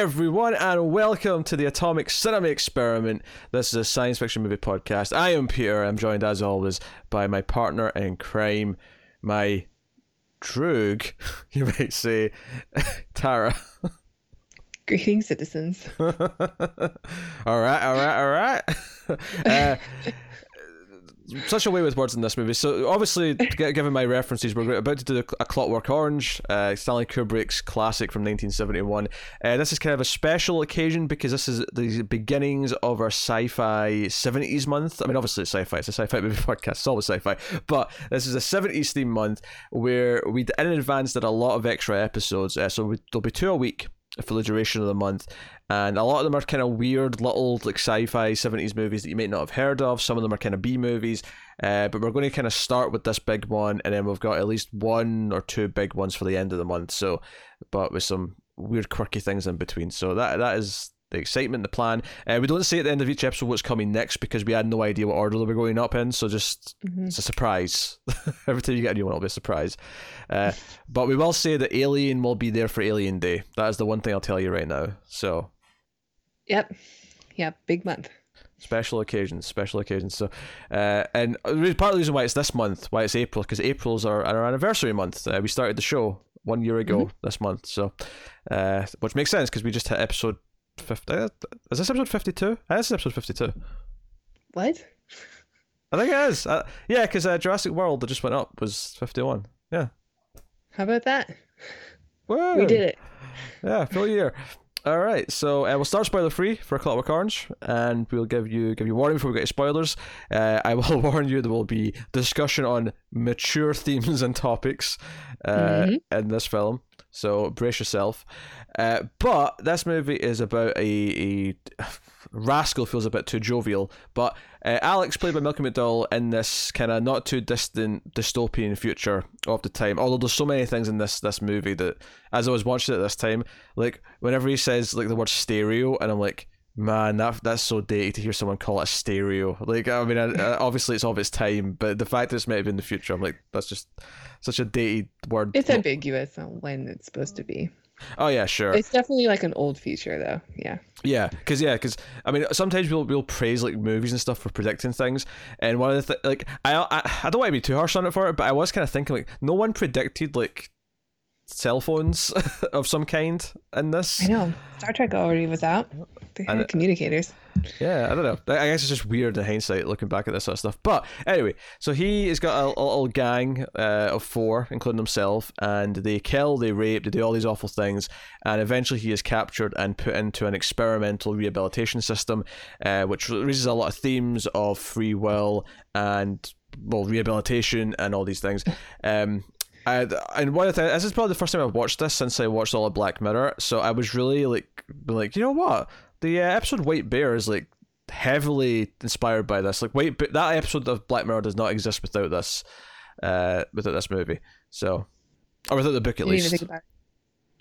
everyone, and welcome to the Atomic Cinema Experiment. This is a science fiction movie podcast. I am Peter. I'm joined, as always, by my partner in crime, my droog, you might say, Tara. Greetings, citizens. all right, all right, all right. Uh, such a way with words in this movie. So obviously, given my references, we're about to do a Clockwork Orange, uh, Stanley Kubrick's classic from 1971. Uh, this is kind of a special occasion because this is the beginnings of our sci-fi 70s month. I mean, obviously it's sci-fi. It's a sci-fi movie podcast. It's always sci-fi, but this is a 70s theme month where we in advance did a lot of extra episodes. Uh, so we, there'll be two a week for the duration of the month. And a lot of them are kind of weird little like sci-fi 70s movies that you might not have heard of. Some of them are kind of B movies. Uh, but we're going to kind of start with this big one, and then we've got at least one or two big ones for the end of the month. So, but with some weird, quirky things in between. So that that is the excitement, the plan. Uh, we don't say at the end of each episode what's coming next because we had no idea what order they were going up in. So just mm-hmm. it's a surprise. Every time you get a new one, it'll be a surprise. Uh, but we will say that Alien will be there for Alien Day. That is the one thing I'll tell you right now. So. Yep. Yep. Big month. Special occasions, special occasions. So, uh, and part of the reason why it's this month, why it's April, because April's our, our anniversary month. Uh, we started the show one year ago mm-hmm. this month, so uh, which makes sense because we just hit episode 50. Is this episode 52? I this is episode 52. What? I think it is. Uh, yeah, because uh, Jurassic World that just went up was 51. Yeah. How about that? Whoa. We did it. Yeah, full year. All right, so uh, we'll start spoiler free for Clockwork Orange, and we'll give you give you warning before we get spoilers. Uh, I will warn you there will be discussion on mature themes and topics uh, mm-hmm. in this film, so brace yourself. Uh, but this movie is about a, a Rascal feels a bit too jovial, but uh, Alex, played by Malcolm McDowell, in this kind of not too distant dystopian future of the time. Although there's so many things in this this movie that, as I was watching it this time, like whenever he says like the word stereo, and I'm like, man, that that's so dated to hear someone call it a stereo. Like, I mean, obviously it's of its time, but the fact that it's maybe in the future, I'm like, that's just such a dated word. It's ambiguous on when it's supposed to be. Oh yeah, sure. It's definitely like an old feature though. Yeah. Yeah, because yeah, because I mean, sometimes we'll we'll praise like movies and stuff for predicting things, and one of the th- like I, I I don't want to be too harsh on it for it, but I was kind of thinking like no one predicted like cell phones of some kind in this. I know Star Trek already was out. They had communicators. Yeah, I don't know. I guess it's just weird in hindsight looking back at this sort of stuff. But anyway, so he has got a, a little gang uh, of four, including himself, and they kill, they rape, they do all these awful things, and eventually he is captured and put into an experimental rehabilitation system, uh, which raises a lot of themes of free will and well rehabilitation and all these things. Um, and, and one of the this is probably the first time I've watched this since I watched all of Black Mirror. So I was really like, like you know what, the uh, episode White Bear is like heavily inspired by this. Like White that episode of Black Mirror does not exist without this, uh, without this movie. So, or without the book at least.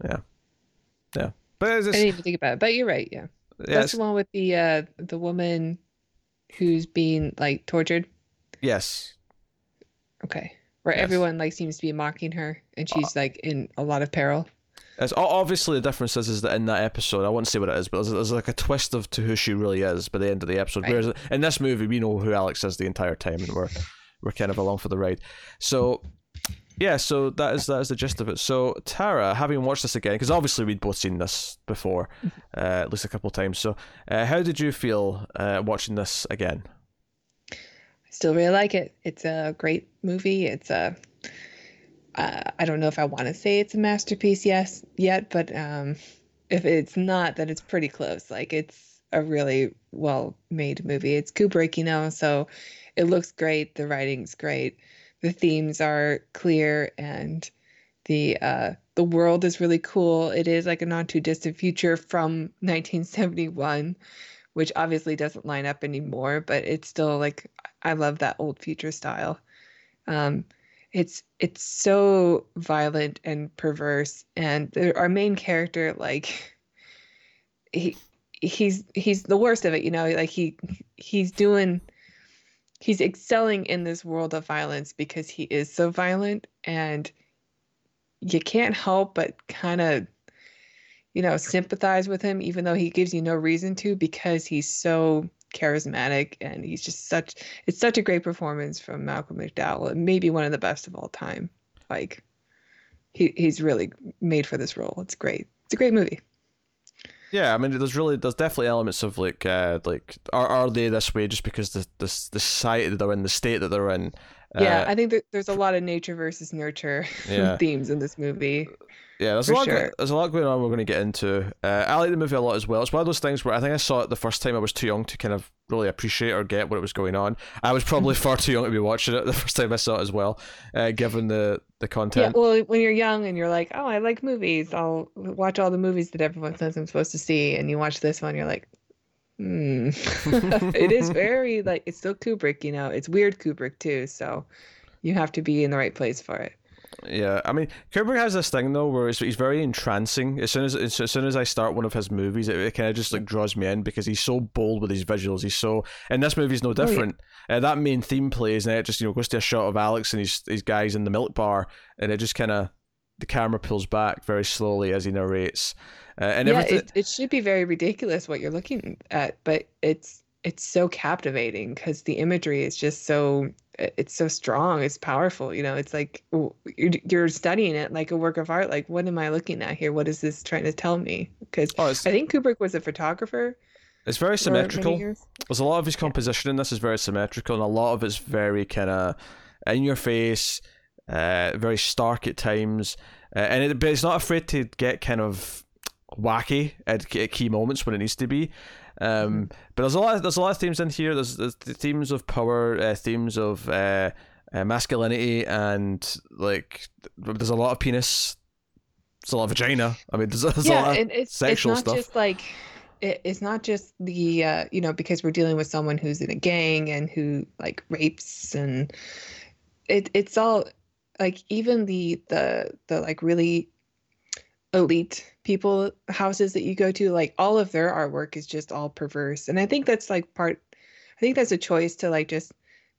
Yeah, yeah. But I didn't even think about it. But you're right. Yeah, yeah that's the one with the uh the woman who's being like tortured. Yes. Okay where yes. everyone like seems to be mocking her and she's uh, like in a lot of peril. As obviously the difference is, is that in that episode, I won't say what it is, but there's, there's like a twist of to who she really is by the end of the episode. Right. Whereas in this movie, we know who Alex is the entire time, and we're we're kind of along for the ride. So yeah, so that is that is the gist of it. So Tara, having watched this again, because obviously we'd both seen this before, mm-hmm. uh, at least a couple of times. So uh, how did you feel uh, watching this again? Still really like it. It's a great movie. It's a uh, I don't know if I want to say it's a masterpiece yes yet, but um, if it's not, then it's pretty close. Like it's a really well made movie. It's Kubrick, you know, so it looks great. The writing's great. The themes are clear, and the uh, the world is really cool. It is like a not too distant future from 1971, which obviously doesn't line up anymore, but it's still like I love that old future style. Um, it's it's so violent and perverse, and our main character, like he he's he's the worst of it, you know. Like he he's doing he's excelling in this world of violence because he is so violent, and you can't help but kind of you know, sympathize with him, even though he gives you no reason to, because he's so charismatic and he's just such. It's such a great performance from Malcolm McDowell, and maybe one of the best of all time. Like, he he's really made for this role. It's great. It's a great movie. Yeah, I mean, there's really there's definitely elements of like uh, like are are they this way just because the the the society that they're in, the state that they're in. Yeah, Uh, I think that there's a lot of nature versus nurture Yeah. themes in this movie. Yeah, there's a lot. sure. There's a lot going on. We're going to get into. Uh, I like the movie a lot as well. It's one of those things where I think I saw it the first time I was too young to kind of really appreciate or get what was going on. I was probably far too young to be watching it the first time I saw it as well, uh, given the the content. Yeah, content. well, when you're young and you're like, oh, I like movies, I'll watch all the movies that everyone says I'm supposed to see, and you watch this one, you're like, hmm. it is very like it's still Kubrick, you know. It's weird Kubrick too, so you have to be in the right place for it. Yeah, I mean, Kubrick has this thing though where he's, he's very entrancing. As soon as as soon as I start one of his movies, it, it kind of just like draws me in because he's so bold with his visuals. He's so, and this movie's no yeah. different. uh, that main theme plays, and it just you know goes to a shot of Alex and his his guys in the milk bar, and it just kind of the camera pulls back very slowly as he narrates, uh, and yeah, everything. it, it should be very ridiculous what you're looking at, but it's it's so captivating because the imagery is just so it's so strong, it's powerful. You know, it's like you're, studying it like a work of art. Like, what am I looking at here? What is this trying to tell me? Because oh, I think Kubrick was a photographer it's very symmetrical. There's a lot of his composition in this is very symmetrical, and a lot of it's very kind of in your face, uh, very stark at times, uh, and it, but it's not afraid to get kind of wacky at, at key moments when it needs to be. Um, but there's a lot. Of, there's a lot of themes in here. There's, there's the themes of power, uh, themes of uh, uh, masculinity, and like there's a lot of penis. There's a lot of vagina. I mean, there's, there's a lot of it's sexual it's not stuff. just like it, it's not just the uh, you know because we're dealing with someone who's in a gang and who like rapes and it it's all like even the the the like really elite people houses that you go to like all of their artwork is just all perverse. And i think that's like part i think that's a choice to like just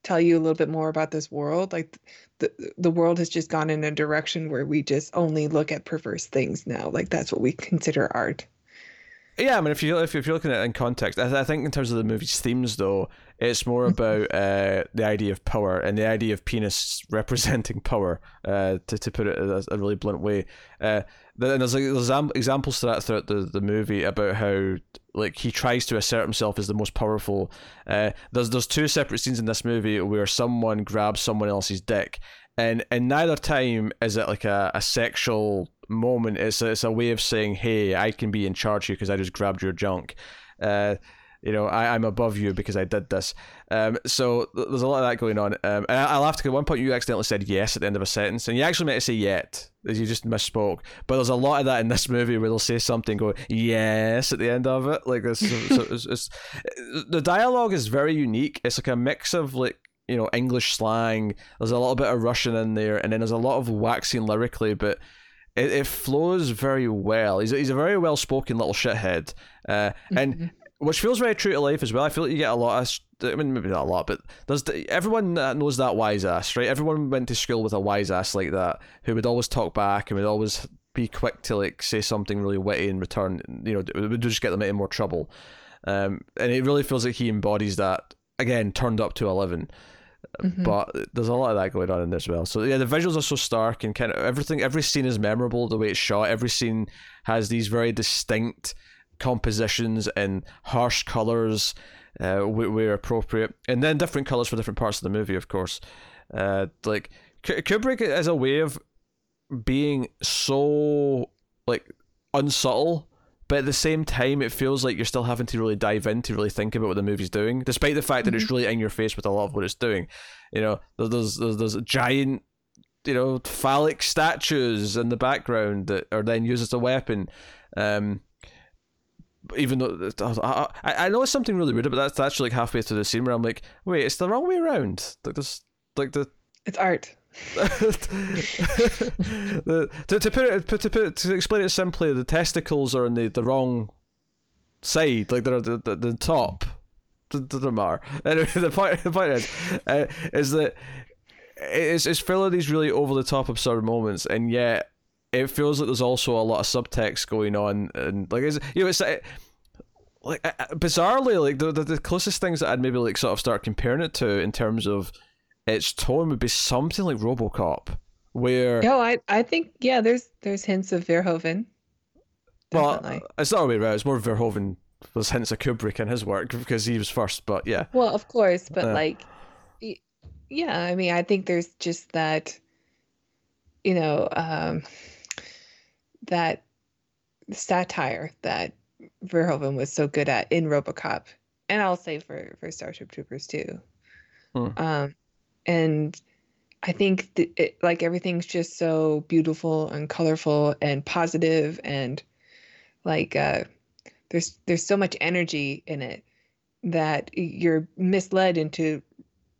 tell you a little bit more about this world. Like the the world has just gone in a direction where we just only look at perverse things now. Like that's what we consider art. Yeah, I mean, if you if, if you're looking at it in context, I, I think in terms of the movie's themes, though, it's more about uh, the idea of power and the idea of penis representing power. Uh, to to put it in a, a really blunt way, uh, and there's like there's examples to that throughout the, the movie about how like he tries to assert himself as the most powerful. Uh, there's there's two separate scenes in this movie where someone grabs someone else's dick, and and neither time is it like a, a sexual moment. It's a, it's a way of saying, "Hey, I can be in charge here because I just grabbed your junk." Uh, you know, I, I'm above you because I did this. Um, so there's a lot of that going on. Um, and I, I laughed because at one point you accidentally said yes at the end of a sentence, and you actually meant to say yet, as you just misspoke. But there's a lot of that in this movie where they'll say something, go yes at the end of it. Like this, so it's, it's, the dialogue is very unique. It's like a mix of like you know English slang. There's a little bit of Russian in there, and then there's a lot of waxing lyrically, but it, it flows very well. He's a, he's a very well spoken little shithead, uh, and which feels very true to life as well. I feel like you get a lot of. I mean, maybe not a lot, but there's everyone that knows that wise ass, right? Everyone went to school with a wise ass like that who would always talk back and would always be quick to like say something really witty in return. You know, it would just get them into more trouble. Um, and it really feels like he embodies that again, turned up to eleven Mhm. but there's a lot of that going on in there as well. So yeah, the visuals are so stark and kind of everything. Every scene is memorable the way it's shot. Every scene has these very distinct compositions and harsh colors uh, wh- where appropriate, and then different colors for different parts of the movie, of course. Uh, like Kubrick is a way of being so like unsubtle but at the same time it feels like you're still having to really dive in to really think about what the movie's doing despite the fact that it's really in your face with a lot of what it's doing. You know there's there's there's giant you know phallic statues in the background that are then used as a weapon. Um even though I, I I know it's something really weird but that's actually like halfway through the scene where I'm like wait it's the wrong way around like this like the it's art the, to, to put it to, put it, to explain it simply, the testicles are on the, the wrong side, like they're the, the, the top. The are. Anyway, the point the point is, uh, is that it's it's full of these really over the top absurd moments, and yet it feels like there's also a lot of subtext going on, and like it's, you know, it's like, like bizarrely, like the, the the closest things that I'd maybe like sort of start comparing it to in terms of its tone would be something like RoboCop, where No, I I think yeah, there's there's hints of Verhoeven. well, it's not a way around. It's more Verhoeven was hints of Kubrick in his work because he was first, but yeah, Well, of course, but Yeah. like, yeah, I mean, I think there's just that, you know, um, that satire that Verhoeven was so good at in RoboCop, and I'll say for for Starship Troopers too. Hmm. Um, and I think that it, like everything's just so beautiful and colorful and positive and like uh, there's there's so much energy in it that you're misled into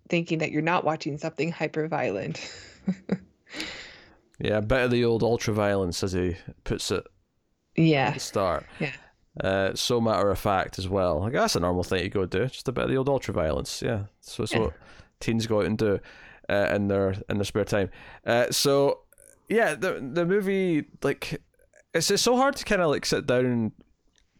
thinking that you're not watching something hyper violent. yeah, a bit of the old ultra violence as he puts it at yeah. the start. Yeah. Uh, so matter of fact as well. Like that's a normal thing you go do. Just a bit of the old ultra violence. Yeah. So it's Yeah. what teens go out and do uh, in their in their spare time. Uh, so yeah, the the movie like it's it's so hard to kind of like sit down and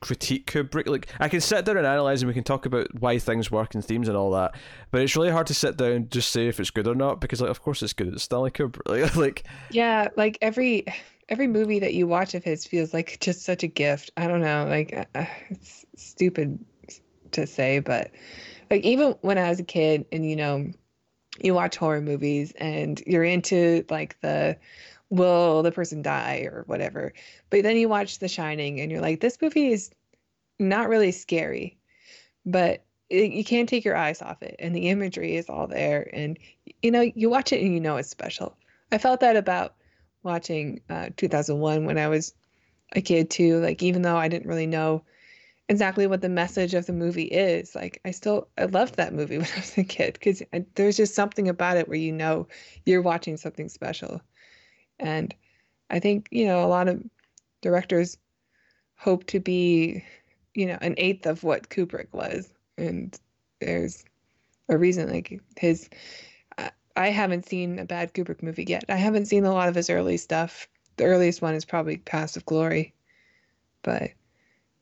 critique Kubrick. Like I can sit down and analyze and we can talk about why things work and themes and all that. But it's really hard to sit down and just say if it's good or not because like of course it's good. It's Stanley Kubrick. Like, like Yeah, like every every movie that you watch of his feels like just such a gift. I don't know, like uh, it's stupid to say, but like even when I was a kid and you know, you watch horror movies and you're into like the will the person die or whatever. But then you watch The Shining and you're like this movie is not really scary, but it, you can't take your eyes off it and the imagery is all there and you know, you watch it and you know it's special. I felt that about watching uh, 2001 when I was a kid too. Like even though I didn't really know exactly what the message of the movie is, like I still I loved that movie when I was a kid because there's just something about it where you know you're watching something special, and I think you know a lot of directors hope to be, you know, an eighth of what Kubrick was, and there's a reason like his I- haven't seen a bad Kubrick movie yet. I haven't seen a lot of his early stuff. The earliest one is probably Paths of Glory, but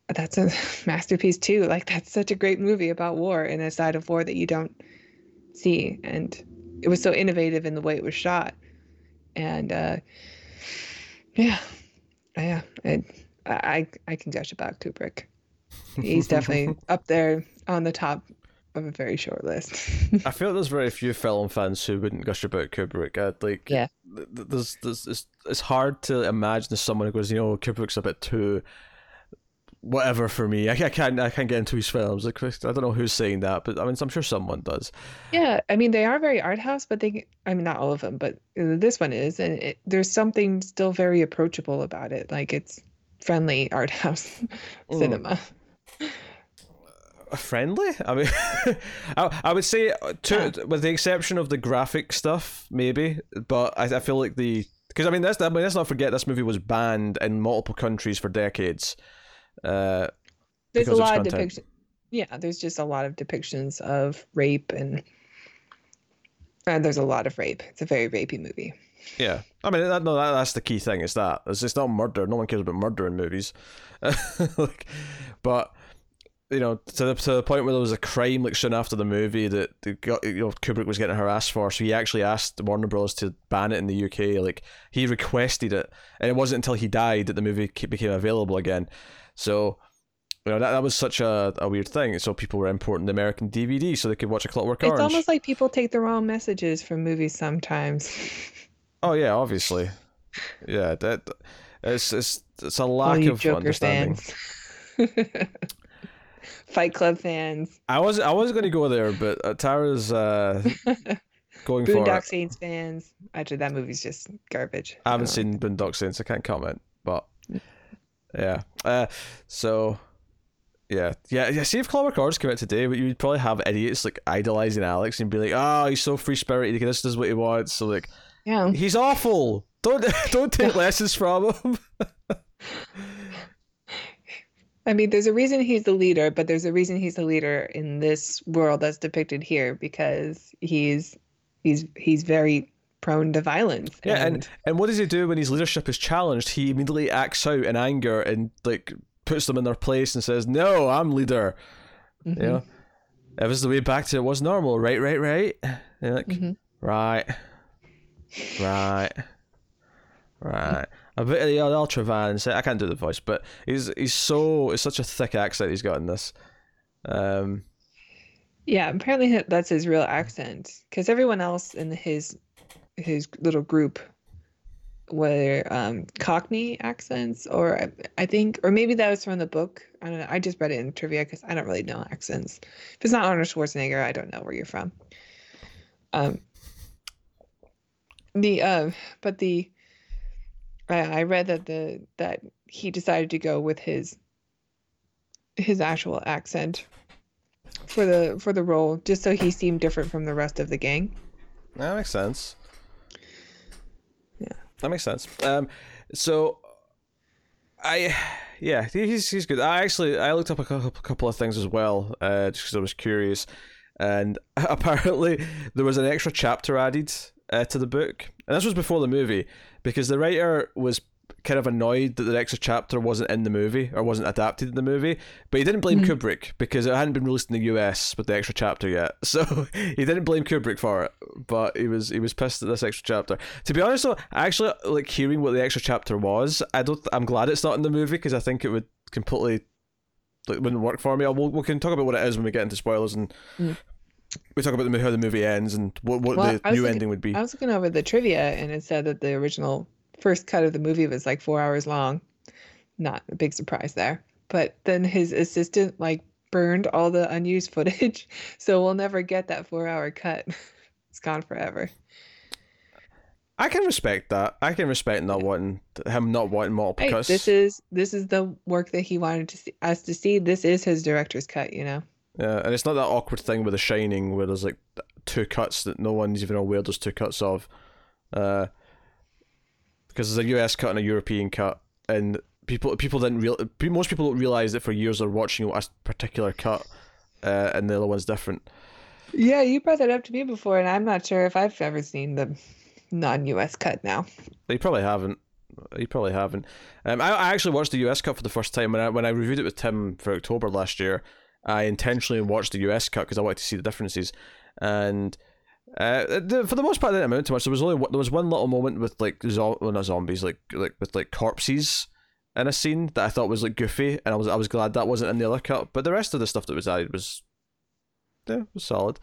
that's a masterpiece too. Like that's such a great movie about war and a side of war that you don't see, and it was so innovative in the way it was shot, and uh, yeah, yeah, and I I can gush about Kubrick. He's definitely up there on the top of a very short list. I feel there's very few film fans who wouldn't gush about Kubrick. I'd like, Yeah. th- th- There's, there's, it's, it's hard to imagine someone who goes, you know, Kubrick's a bit too, whatever for me. I, I can't, I can't get into his films. Like, I don't know who's saying that, but I mean, I'm sure someone does. Yeah, I mean they are very art house, but they I mean not all of them, but uh, this one is and it, there's something still very approachable about it. Like it's friendly art house Mm. cinema. friendly. I mean, I, I would say uh, to with the exception of the graphic stuff, maybe. But I, I feel like the because I mean that's I mean let's not forget this movie was banned in multiple countries for decades. Uh, There's a lot of content. depiction. Yeah, there's just a lot of depictions of rape and and there's a lot of rape. It's a very rapey movie. yeah, I mean that, no, that, that's the key thing. Is that it's, it's not murder. No one cares about murder in movies. like, but you know, to the to the point where there was a crime like soon after the movie that the you know Kubrick was getting harassed for, so he actually asked Warner Bros to ban it in the UK. Like he requested it, and it wasn't until he died that the movie became available again. So. You know, that, that was such a, a weird thing. So people were importing the American DVD so they could watch a Clockwork Orange. It's almost like people take the wrong messages from movies sometimes. Oh yeah, obviously. Yeah, that it's it's it's a lack of Joker understanding. fans. Fight Club fans. I was I was going to go there, but uh, Tara's uh, going for Boondock. Saints fans. Actually, that movie's just garbage. I haven't don't- seen Boondock Saints. I can't comment, but yeah. Uh, so yeah, yeah, yeah. See if Clockwork Orange came out today, but you'd probably have idiots like idolizing Alex and be like, "Oh, he's so free spirited. This is what he wants." So like, Yeah. he's awful. Don't don't take lessons from him. I mean, there's a reason he's the leader, but there's a reason he's the leader in this world that's depicted here because he's he's he's very prone to violence. Yeah, and, and what does he do when his leadership is challenged? He immediately acts out in anger and like puts them in their place and says, "No, I'm leader." Mhm. You know, it was the way back to it was normal, right? Right? Right? Like, Mhm. right, right, right. A bit of the ultra van. I can't do the voice, but he's he's so it's such a thick accent he's got in this. Um, Yeah, apparently that's his real accent because everyone else in his his little group were um, Cockney accents, or I, I think, or maybe that was from the book. I don't know. I just read it in trivia because I don't really know accents. If it's not Arnold Schwarzenegger, I don't know where you're from. Um, the uh, but the I, I read that the that he decided to go with his his actual accent for the for the role just so he seemed different from the rest of the gang. That makes sense. That makes sense. Um, so I, yeah, he's he's good. I actually I looked up a couple, couple of things as well, uh, just because I was curious, and apparently there was an extra chapter added uh, to the book, and this was before the movie because the writer was kind of annoyed that the extra chapter wasn't in the movie or wasn't adapted in the movie, but he didn't blame Mhm. Kubrick because it hadn't been released in the US with the extra chapter yet. So he didn't blame Kubrick for it, but he was he was pissed at this extra chapter. To be honest though, actually like hearing what the extra chapter was, I don't I'm glad it's not in the movie because I think it would completely like wouldn't work for me. We'll, we can talk about what it is when we get into spoilers and Mm. we talk about the, how the movie ends and what, what Well, the new thinking- ending would be. I was looking over the trivia and it said that the original first cut of the movie was like four hours long. Not a big surprise there. But then his assistant like burned all the unused footage, so we'll never get that four hour cut. it's gone forever. I can respect that. I can respect not wanting him not wanting multiple Hey, cuts. this is this is the work that he wanted to see, us to see. This is his director's cut, you know. Yeah, and it's not that awkward thing with The Shining where there's like two cuts that no one's even aware there's two cuts of. Uh, because there's a US cut and a European cut, and people people didn't real most people don't realize that for years they're watching a particular cut, uh, and the other one's different. Yeah, you brought that up to me before, and I'm not sure if I've ever seen the non-US cut now. You probably haven't. You probably haven't. Um, I, I actually watched the US cut for the first time when I when I reviewed it with Tim for October last year. I intentionally watched the US cut because I wanted to see the differences, and uh, the, for the most part, I didn't amount to much. There was only one- there was one little moment with like zo- well, not zombies, like like with like corpses in a scene that I thought was like goofy, and I was I was glad that wasn't in the other cut. But the rest of the stuff that was added was yeah was solid.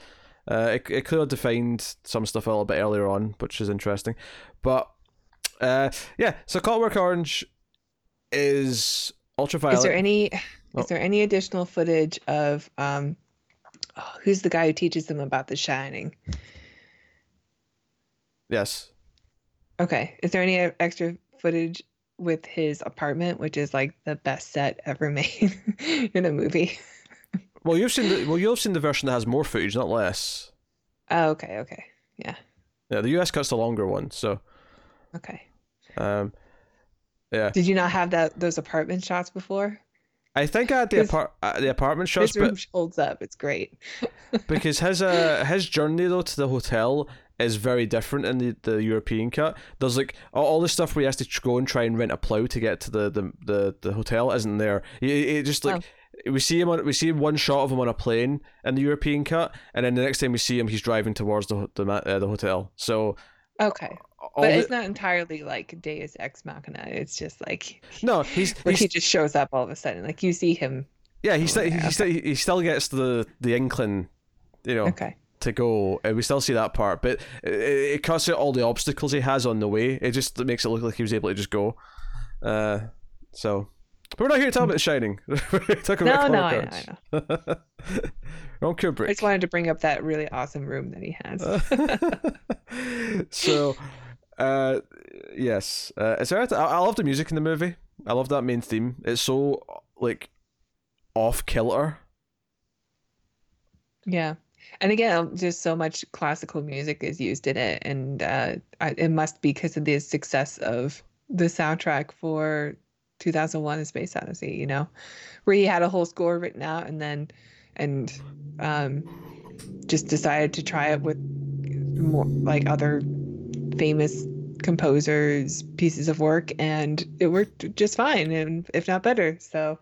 Uh, it it clearly defined some stuff a little bit earlier on, which is interesting. But uh, yeah, so Clockwork Orange is ultraviolet. Is there any Oh. is there any additional footage of um oh, who's the guy who teaches them about the shining? yes. Okay. Is there any extra footage with his apartment, which is like the best set ever made in a movie? Well, you've seen the well, you've seen the version that has more footage, not less. Oh, okay, okay. Yeah. Yeah, the US cut's the longer one, so Okay. um, yeah. Did you not have that those apartment shots before? I think I had the His- apart uh, the apartment shots, This room but holds up. It's great. because his uh his journey though to the hotel is very different in the, the European cut. There's like all, all the stuff where he has to go and try and rent a plow to get to the the, the, the hotel isn't there. It, it just like we see him on we see one shot of him on a plane in the European cut, and then the next time we see him, he's driving towards the the uh, the hotel. So Okay. But the- it's not entirely like Deus Ex Machina. It's just like no, he's he's he just shows up all of a sudden. Like you see him. yeah he still he, still he still gets the the inkling, you know. Okay. to go. Uh, we still see that part, but it, it cuts out all the obstacles he has on the way. It just makes it look like he was able to just go. Uh, so, but we're not here to talk about The Shining. we're here to talk No, about no, I know, I know. We're on I just wanted to bring up that really awesome room that he has. so, uh, yes, uh, is there? I, I love the music in the movie. I love that main theme. It's so like off kilter. Yeah. And again, just so much classical music is used in it. And uh, I, it must be because of the success of the soundtrack for 2001 A Space Odyssey, you know, where he had a whole score written out and then, and um, just decided to try it with more like other famous composers' pieces of work, and it worked just fine, and if not better. So,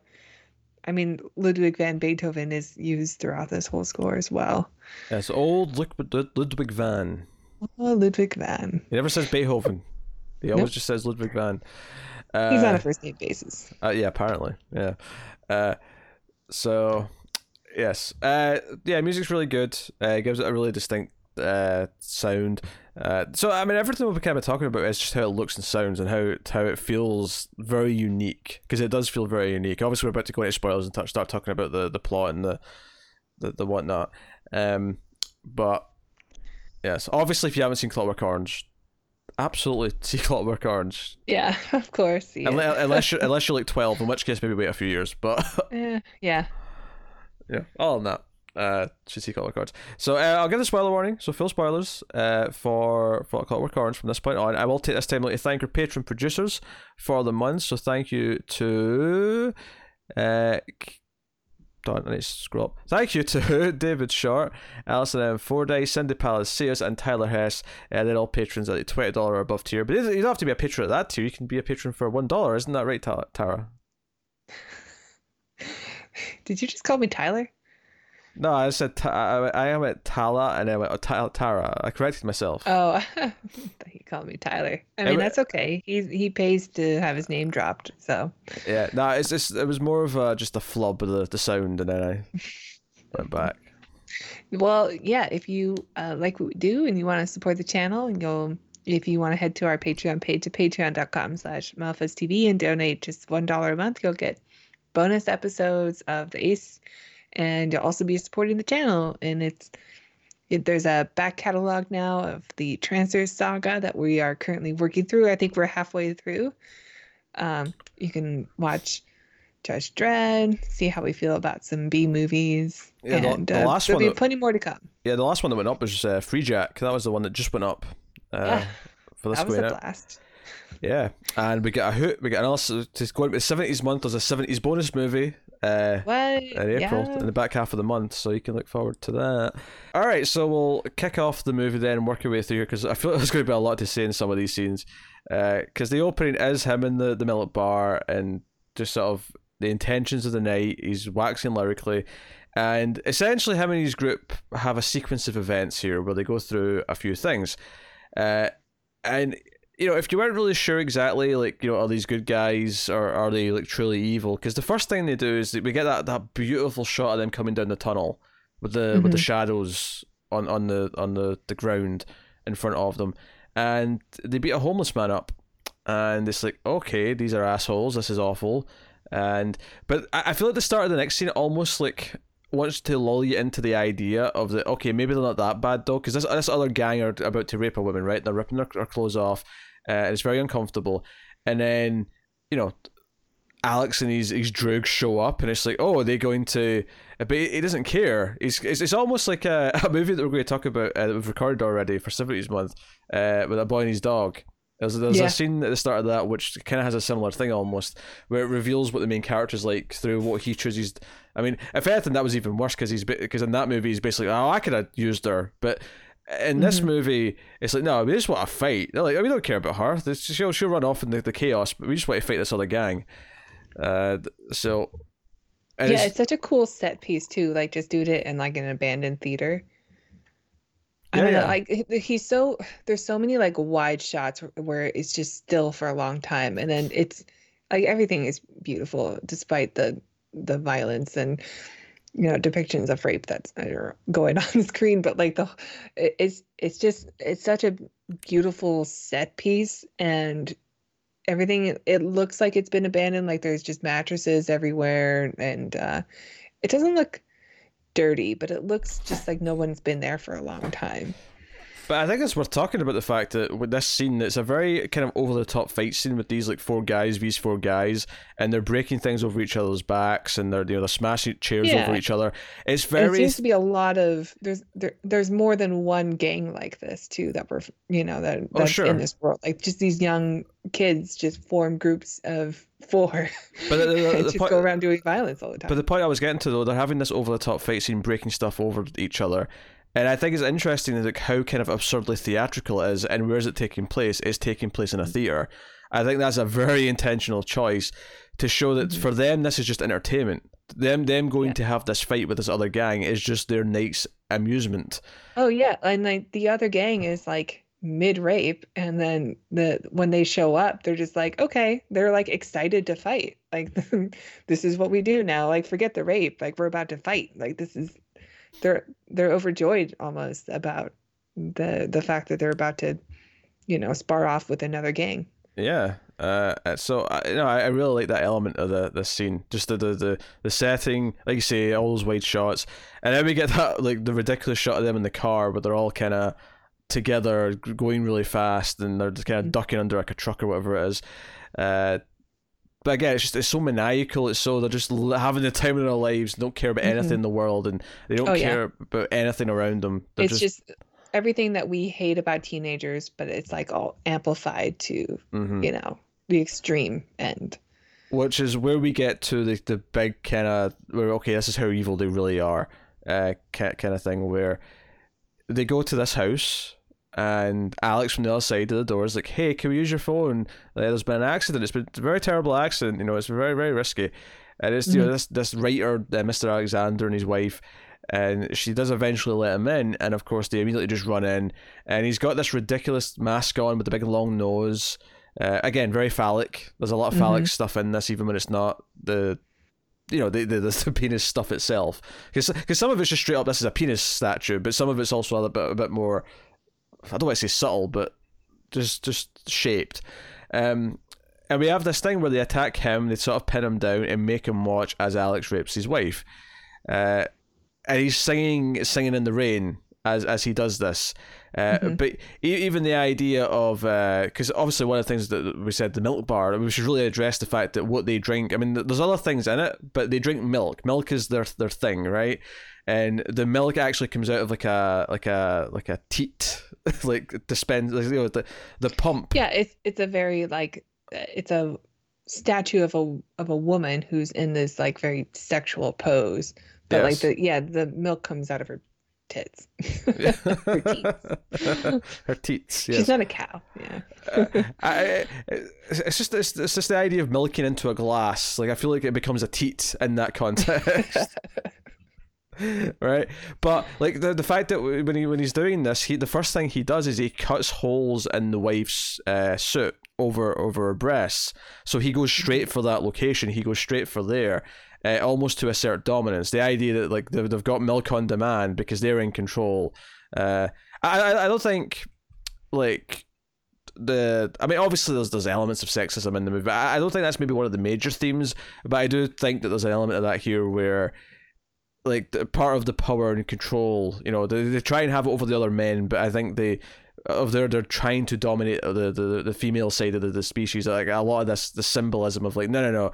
I mean, Ludwig van Beethoven is used throughout this whole score as well. Yes, old Ludwig, van. Oh, Ludwig van. He never says Beethoven. He always nope. just says Ludwig van. Uh, He's on a first name basis. Uh, yeah, apparently. Yeah. Uh, so, yes. Uh, yeah, music's really good. Uh, it gives it a really distinct uh, sound. Uh, so I mean, everything we're kind of talking about is just how it looks and sounds and how how it feels very unique because it does feel very unique. Obviously, we're about to go into spoilers and start talking about the, the plot and the the, the whatnot. Um, but yes, obviously, if you haven't seen Clockwork Orange, absolutely see Clockwork Orange. Yeah, of course. Yeah. Unless, unless you're unless you're like twelve, in which case maybe wait a few years. But yeah, yeah, yeah. All in that uh, should see cards. So uh, I'll give the spoiler warning. So full spoilers uh, for for Clockwork Orange from this point on. I will take this time to thank our patron producers for the month. So thank you to. Uh, Darn, I need to scroll up. Thank you to David Short, Alison M. Fordyce, Cindy Palacios, and Tyler Hess. Uh, they're all patrons at the $20 or above tier. But you don't have to be a patron at that tier. You can be a patron for $1. Isn't that right, Tara? Did you just call me Tyler? No, I said ta- I, I am at Tala and I went oh, Tara. I corrected myself. Oh, he called me Tyler. I mean, that's okay. He he pays to have his name dropped, so. Yeah, no, it's just it was more of a, just a flub of the, the sound, and then I went back. Well, yeah, if you uh, like what we do and you want to support the channel, and go if you want to head to our Patreon page to patreon.com slash TV and donate just $1 a month, you'll get bonus episodes of the Ace and you'll also be supporting the channel. And it's it, there's a back catalog now of the Trancers saga that we are currently working through. I think we're halfway through. Um, you can watch Judge Dredd, see how we feel about some B movies. Yeah, and the, the uh, last there'll one be that, plenty more to come. Yeah, the last one that went up was uh, Freejack. That was the one that just went up. Uh, yeah, for this that was a blast. Yeah, and we get a hoot. We get an also to go into the seventies month. There's a seventies bonus movie uh, what? in April yeah. in the back half of the month, so you can look forward to that. All right, so we'll kick off the movie then and work our way through here because I feel like there's going to be a lot to say in some of these scenes. Because uh, the opening is him in the the milk bar and just sort of the intentions of the night. He's waxing lyrically. And essentially, him and his group have a sequence of events here where they go through a few things. Uh, and you know, if you weren't really sure exactly, like, you know, are these good guys or are they like truly evil? Because the first thing they do is we get that, that beautiful shot of them coming down the tunnel with the mm-hmm. with the mm-hmm. shadows on, on the on the, the ground in front of them, and they beat a homeless man up, and it's like, okay, these are assholes. This is awful, and but I, I feel like the start of the next scene almost like wants to lull you into the idea of the okay, maybe they're not that bad though, because this this other gang are about to rape a woman, right? They're ripping their, their clothes off, uh, and it's very uncomfortable. And then you know, Alex and his his droogs show up, and it's like, oh, are they going to? But he, doesn't care. He's it's, it's almost like a, a movie that we're going to talk about uh, that we've recorded already for seventies month, uh, with a boy and his dog. There's, there's yeah. a scene at the start of that which kind of has a similar thing almost, where it reveals what the main character's like through what he chooses. I mean, if anything, that was even worse because he's because in that movie he's basically, oh, I could have used her, but in this mm-hmm. movie, it's like no, we just want to fight. They're like, we don't care about her. She'll she'll run off in the, the chaos, but we just want to fight this other gang. Uh, so yeah, it's, it's, such a cool set piece too. Like just do it in like an abandoned theater. I don't yeah. know. Like he's so there's so many like wide shots where it's just still for a long time, and then it's like everything is beautiful despite the the violence and you know depictions of rape that's going on the screen but like the it's it's just it's such a beautiful set piece and everything it looks like it's been abandoned like there's just mattresses everywhere and uh it doesn't look dirty but it looks just like no one's been there for a long time but I think it's worth talking about the fact that with this scene, it's a very kind of over the top fight scene with these like four guys, these four guys, and they're breaking things over each other's backs, and they're you know they're smashing chairs yeah. over each other. It's very. It seems to be a lot of there's there, there's more than one gang like this too that we're you know that oh, that's oh, sure. in this world. Like just these young kids just form groups of four. But the, the, the just point, go around doing violence all the time. But the point I was getting to though, they're having this over the top fight scene, breaking stuff over each other And I think it's interesting like how kind of absurdly theatrical it is, and where is it taking place? It's taking place in a mm. theater. I think that's a very intentional choice to show that mm. for them this is just entertainment. Them them going Yeah. to have this fight with this other gang is just their night's amusement. Oh yeah, and like the other gang is like mid rape, and then the when they show up, they're just like, okay, they're like excited to fight. Like this is what we do now. Like forget the rape. Like we're about to fight. Like this is they're they're overjoyed almost about the the fact that they're about to, you know, spar off with another gang. Yeah. Uh, uh, so I, you know, I, I really like that element of the the scene, just the, the the the setting, like you say, all those wide shots, and then we get that like the ridiculous shot of them in the car, where they're all kind of together, going really fast, and they're just kind of ducking under like a truck or whatever it is. Uh, but again, it's just it's so maniacal. It's so they're just l- having the time of their lives, don't care about anything Mhm. in the world, and they don't Oh, yeah. care about anything around them. They're it's just, everything that we hate about teenagers, but it's like all amplified to, Mhm. you know, the extreme end. which is where we get to the the big kind of where okay, this is how evil they really are, uh, kind of thing where they go to this house and Alex from the other side of the door is like, "Hey, can we use your phone? There's been an accident. It's been a very terrible accident. You know, it's very very risky." And it's you know this this writer, uh, Mr. Alexander, and his wife. And she does eventually let him in, and of course they immediately just run in, and he's got this ridiculous mask on with the big long nose, uh, again, very phallic. There's a lot of phallic stuff in this, even when it's not the, you know, the the, the penis stuff itself. Because some of it's just straight up, this is a penis statue, but some of it's also a bit a bit more. I don't want to say subtle, but just just shaped. Um, and we have this thing where they attack him, they sort of pin him down and make him watch as Alex rapes his wife. Uh, and he's singing singing in the rain as as he does this. Uh, But e- even the idea of because obviously one of the things that we said the milk bar, we should really address the fact that what they drink. I mean, there's other things in it, but they drink milk. Milk is their their thing, right? And the milk actually comes out of like a like a like a teat, like dispense, like, you know, the the pump. Yeah, it's it's a very like uh, it's a statue of a of a woman who's in this like very sexual pose. But like the yeah, the milk comes out of her tits. her teats. Her teats. She's not a cow. Yeah. Uh, I, it's it's just it's, it's just the idea of milking into a glass. Like I feel like it becomes a teat in that context. right but like the the fact that when he when he's doing this he the first thing he does is he cuts holes in the wife's uh, suit over over her breasts so he goes straight for that location he goes straight for there uh, almost to assert dominance the idea that like they've, got milk on demand because they're in control uh i i, don't think like the I mean obviously there's there's elements of sexism in the movie. I, I don't think that's maybe one of the major themes, but I do think that there's an element of that here where like the, part of the power and control, you know, they, they try and have it over the other men, but I think they of their they're trying to dominate the the, the female side of the, the species. Like a lot of this the symbolism of like no no no,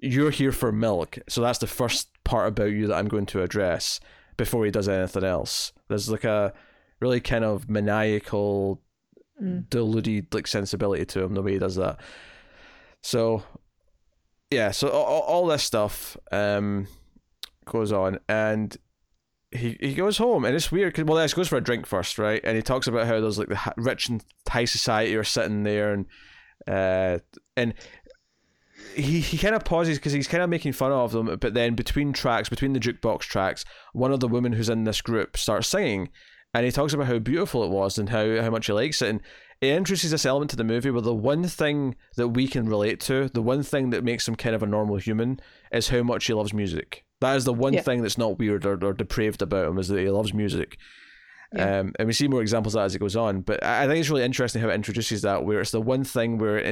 you're here for milk, so that's the first part about you that I'm going to address before he does anything else. There's like a really kind of maniacal Mm. deluded like sensibility to him the way he does that. So yeah, so all, all this stuff um goes on and he he goes home and it's weird because well, he goes for a drink first, right? And he talks about how there's like the rich and high society are sitting there and uh and he he kind of pauses because he's kind of making fun of them, but then between tracks, between the jukebox tracks, one of the women who's in this group starts singing, and he talks about how beautiful it was and how how much he likes it, and it introduces this element to the movie where the one thing that we can relate to, the one thing that makes him kind of a normal human, is how much he loves music. That is the one Yeah. thing that's not weird or, or depraved about him is that he loves music. Yeah. Um, and we see more examples of that as it goes on. But I think it's really interesting how it introduces that, where it's the one thing where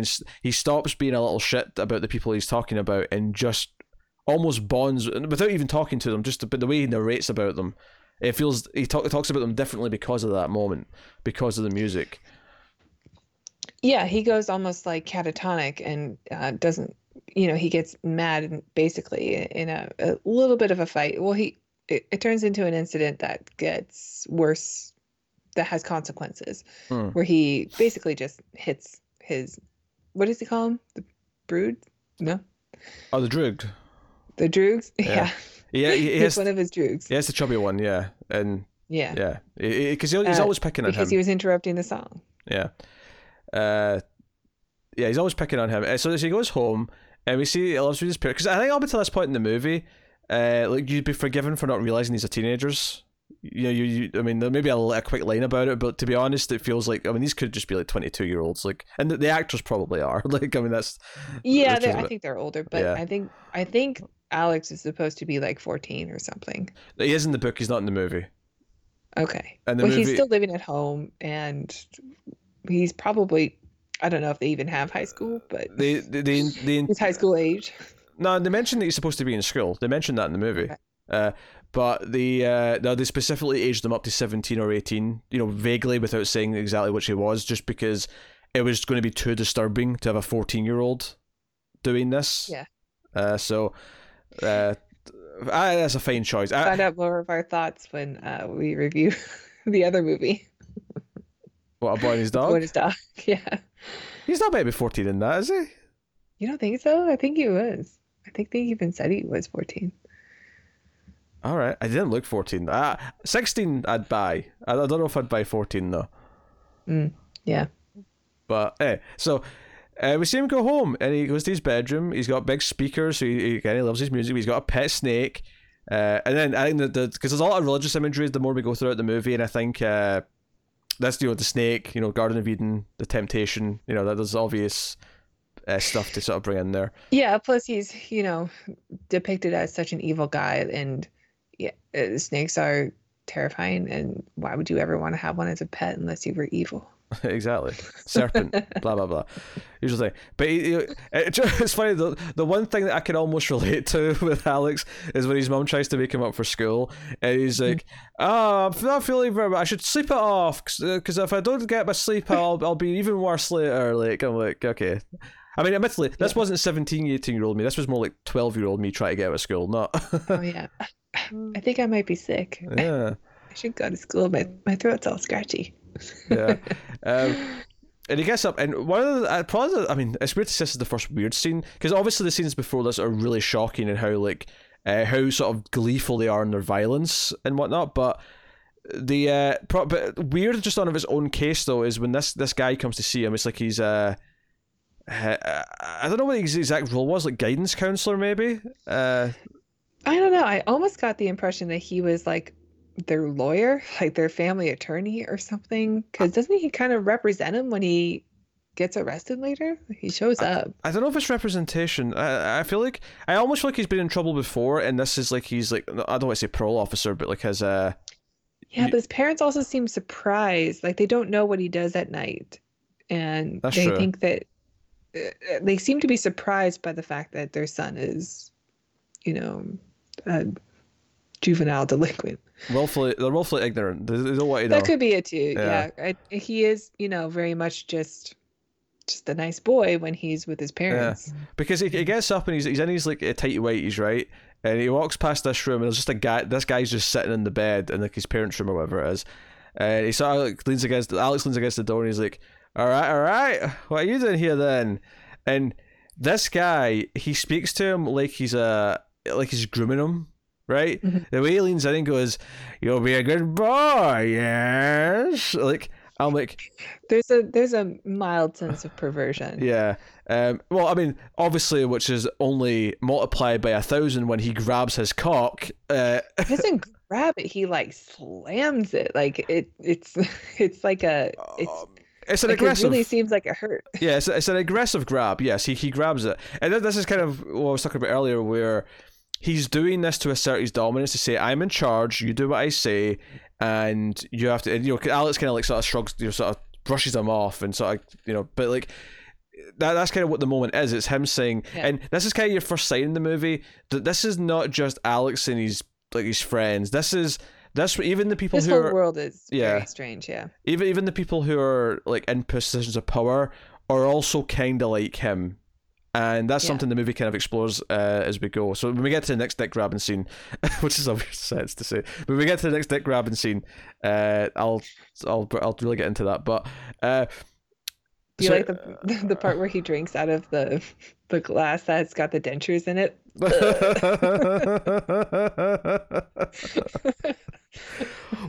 he stops being a little shit about the people he's talking about and just almost bonds without even talking to them. Just but the way he narrates about them, it feels he talk, talks about them differently because of that moment, because of the music. Yeah, he goes almost like catatonic and uh, doesn't, you know, he gets mad and basically in a, a little bit of a fight. Well, he it, it turns into an incident that gets worse, that has consequences, Hmm. where he basically just hits his, what does he call him? The brood? No, Oh, the droog. the droogs. Yeah. Yeah, Yeah, he, has one of his droogs. yeah it's the chubby one, yeah, and Yeah. Yeah, because he, he's Uh, always picking on Because him. Because he was interrupting the song. Yeah. Uh, yeah, he's always picking on him. Uh, So as he goes home, and we see he lives with his parents. Because I think up until this point in the movie, uh, like you'd be forgiven for not realizing these are teenagers. You know, you, you I mean, there may be a, a quick line about it, but to be honest, it feels like I mean, these could just be like twenty-two year olds, like, and the, the actors probably are. Like, I mean, that's Yeah, I think they're older, but Yeah. I think I think Alex is supposed to be like 14 or something. he is in the book. He's not in the movie. Okay. And well, he's still living at home, and he's probably I don't know if they even have high school, but They, they, they, they he's high school age. No, they mentioned that he's supposed to be in school. They mentioned that in the movie. Uh, but the uh, no, they specifically aged him up to seventeen or eighteen. You know, vaguely without saying exactly which he was, just because it was going to be too disturbing to have a fourteen-year-old doing this. Yeah. Uh, so, uh, I, that's a fine choice. I, Find out more of our thoughts when uh, we review the other movie, what a boy and his dog. What is Dog. Yeah. He's not maybe fourteen in that, is he? You don't think so? I think he was. I think they even said he was 14. All right, I didn't look fourteen. Uh, Sixteen, I'd buy. I, don't know if I'd buy fourteen though. Mm, yeah. But eh, so uh, we see him go home, and he goes to his bedroom. He's got big speakers, so he, he again he loves his music. He's got a pet snake, uh, and then I think that the because there's a lot of religious imagery the more we go throughout the movie, and I think uh, that's you know the snake, you know, Garden of Eden, the temptation, you know, that there's obvious uh, stuff to sort of bring in there. Yeah, plus he's, you know, depicted as such an evil guy and yeah, uh, snakes are terrifying and why would you ever want to have one as a pet unless you were evil? exactly, serpent, blah blah blah. Usual thing, but he, he- it, it's funny. The the one thing that I can almost relate to with Alex is when his mom tries to make him up for school, and he's like, "Oh, I'm not feeling very. well. I should sleep it off because if I don't get my sleep, I'll I'll be even worse later." Like I'm like, okay. I mean, admittedly, this wasn't 17, 18 year old me. This was more like 12 year old me trying to get out of school, not. Oh yeah. I think I might be sick. yeah. I should go to school. My my throat's all scratchy. yeah. Um, and he gets up, and one of the uh, probably, the, I mean, it's weird to say this is the first weird scene because obviously the scenes before this are really shocking and how like uh, how sort of gleeful they are in their violence and whatnot. But the uh, pro- but weird just on of his own case though is when this this guy comes to see him, it's like he's uh. Uh, I don't know what his exact role was, like guidance counselor, maybe. Uh, I don't know. I almost got the impression that he was like their lawyer, like their family attorney or something. Because doesn't he kind of represent him when he gets arrested later? He shows up. I don't know if it's representation. I, I feel like I almost feel like he's been in trouble before, and this is like he's like I don't want to say parole officer, but like his uh Yeah, but his parents also seem surprised. Like they don't know what he does at night. And That's they true. think that Uh, they seem to be surprised by the fact that their son is, you know, a juvenile delinquent. willfully they're willfully ignorant. They, they don't want to know. That could be it too. Yeah. Yeah. I, he is, you know, very much just just a nice boy when he's with his parents. because he, he gets up and he's he's in his like tighty whities, right? And he walks past this room and there's just a guy. This guy's just sitting in the bed in like his parents' room or whatever it is. And he sort of like leans against Alex leans against the door and he's like, "All right, all right, what are you doing here then?" And this guy, he speaks to him like he's a like he's grooming him, right? Mhm. The way he leans in and goes, "You'll be a good boy, yes." Like I'm like, There's a there's a mild sense of perversion. yeah. Um, well, I mean, obviously, which is only multiplied by a thousand when he grabs his cock. Uh, He doesn't grab it, he like slams it. Like it it's it's like a it's um, it's an like aggressive. it really seems like it hurt. Yeah, it's, it's an aggressive grab. Yes, he, he grabs it. And this is kind of what I was talking about earlier, where he's doing this to assert his dominance to say, I'm in charge, you do what I say, and you have to. And, you know, Alex kind of like sort of shrugs, you know, sort of brushes him off, and sort of, you know, but like. That, that's kind of what the moment is. It's him saying, Yeah. and this is kind of your first sign in the movie that this is not just Alex and his like his friends. This is this even the people This who whole are world is Yeah. very strange, yeah. even even the people who are like in positions of power are also kind of like him and that's Yeah. something the movie kind of explores uh, as we go so when we get to the next dick grabbing scene which is a weird sentence to say but when we get to the next dick grabbing scene uh, i'll i'll i'll really get into that but uh Do you so- like the the part where he drinks out of the the glass that's got the dentures in it?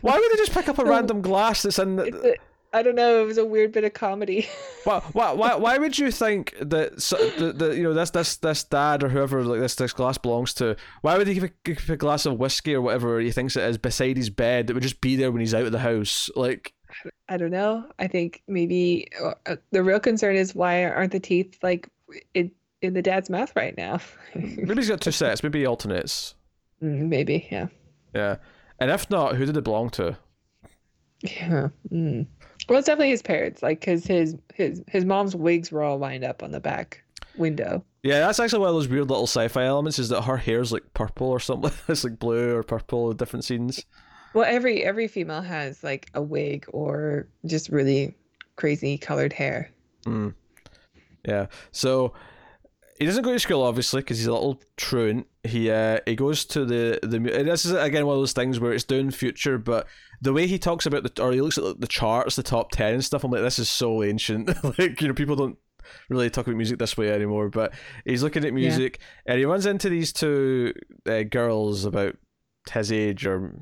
Why would they just pick up a random glass that's in? The, I don't know. It was a weird bit of comedy. why, why, why, why would you think that so, the, the you know this this this dad or whoever like this this glass belongs to? Why would he keep a, a glass of whiskey or whatever he thinks it is beside his bed that would just be there when he's out of the house? Like, I don't know. I think maybe uh, the real concern is why aren't the teeth like in in the dad's mouth right now? maybe he's got two sets. Maybe he alternates. Mm, maybe, yeah. Yeah, and if not, who did it belong to? Yeah. Mm. Well, it's definitely his parents, like, cause his his his mom's wigs were all lined up on the back window. Yeah, that's actually one of those weird little sci-fi elements. Is that her hair's like purple or something? it's like blue or purple in different scenes. Well, every every female has like a wig or just really crazy colored hair. Mm. Yeah. So he doesn't go to school obviously because he's a little truant. He uh he goes to the the this is again one of those things where it's doing future, but the way he talks about the or he looks at the charts, the top ten and stuff. I'm like, this is so ancient. like you know, people don't really talk about music this way anymore. But he's looking at music and he runs into these two uh, girls about his age or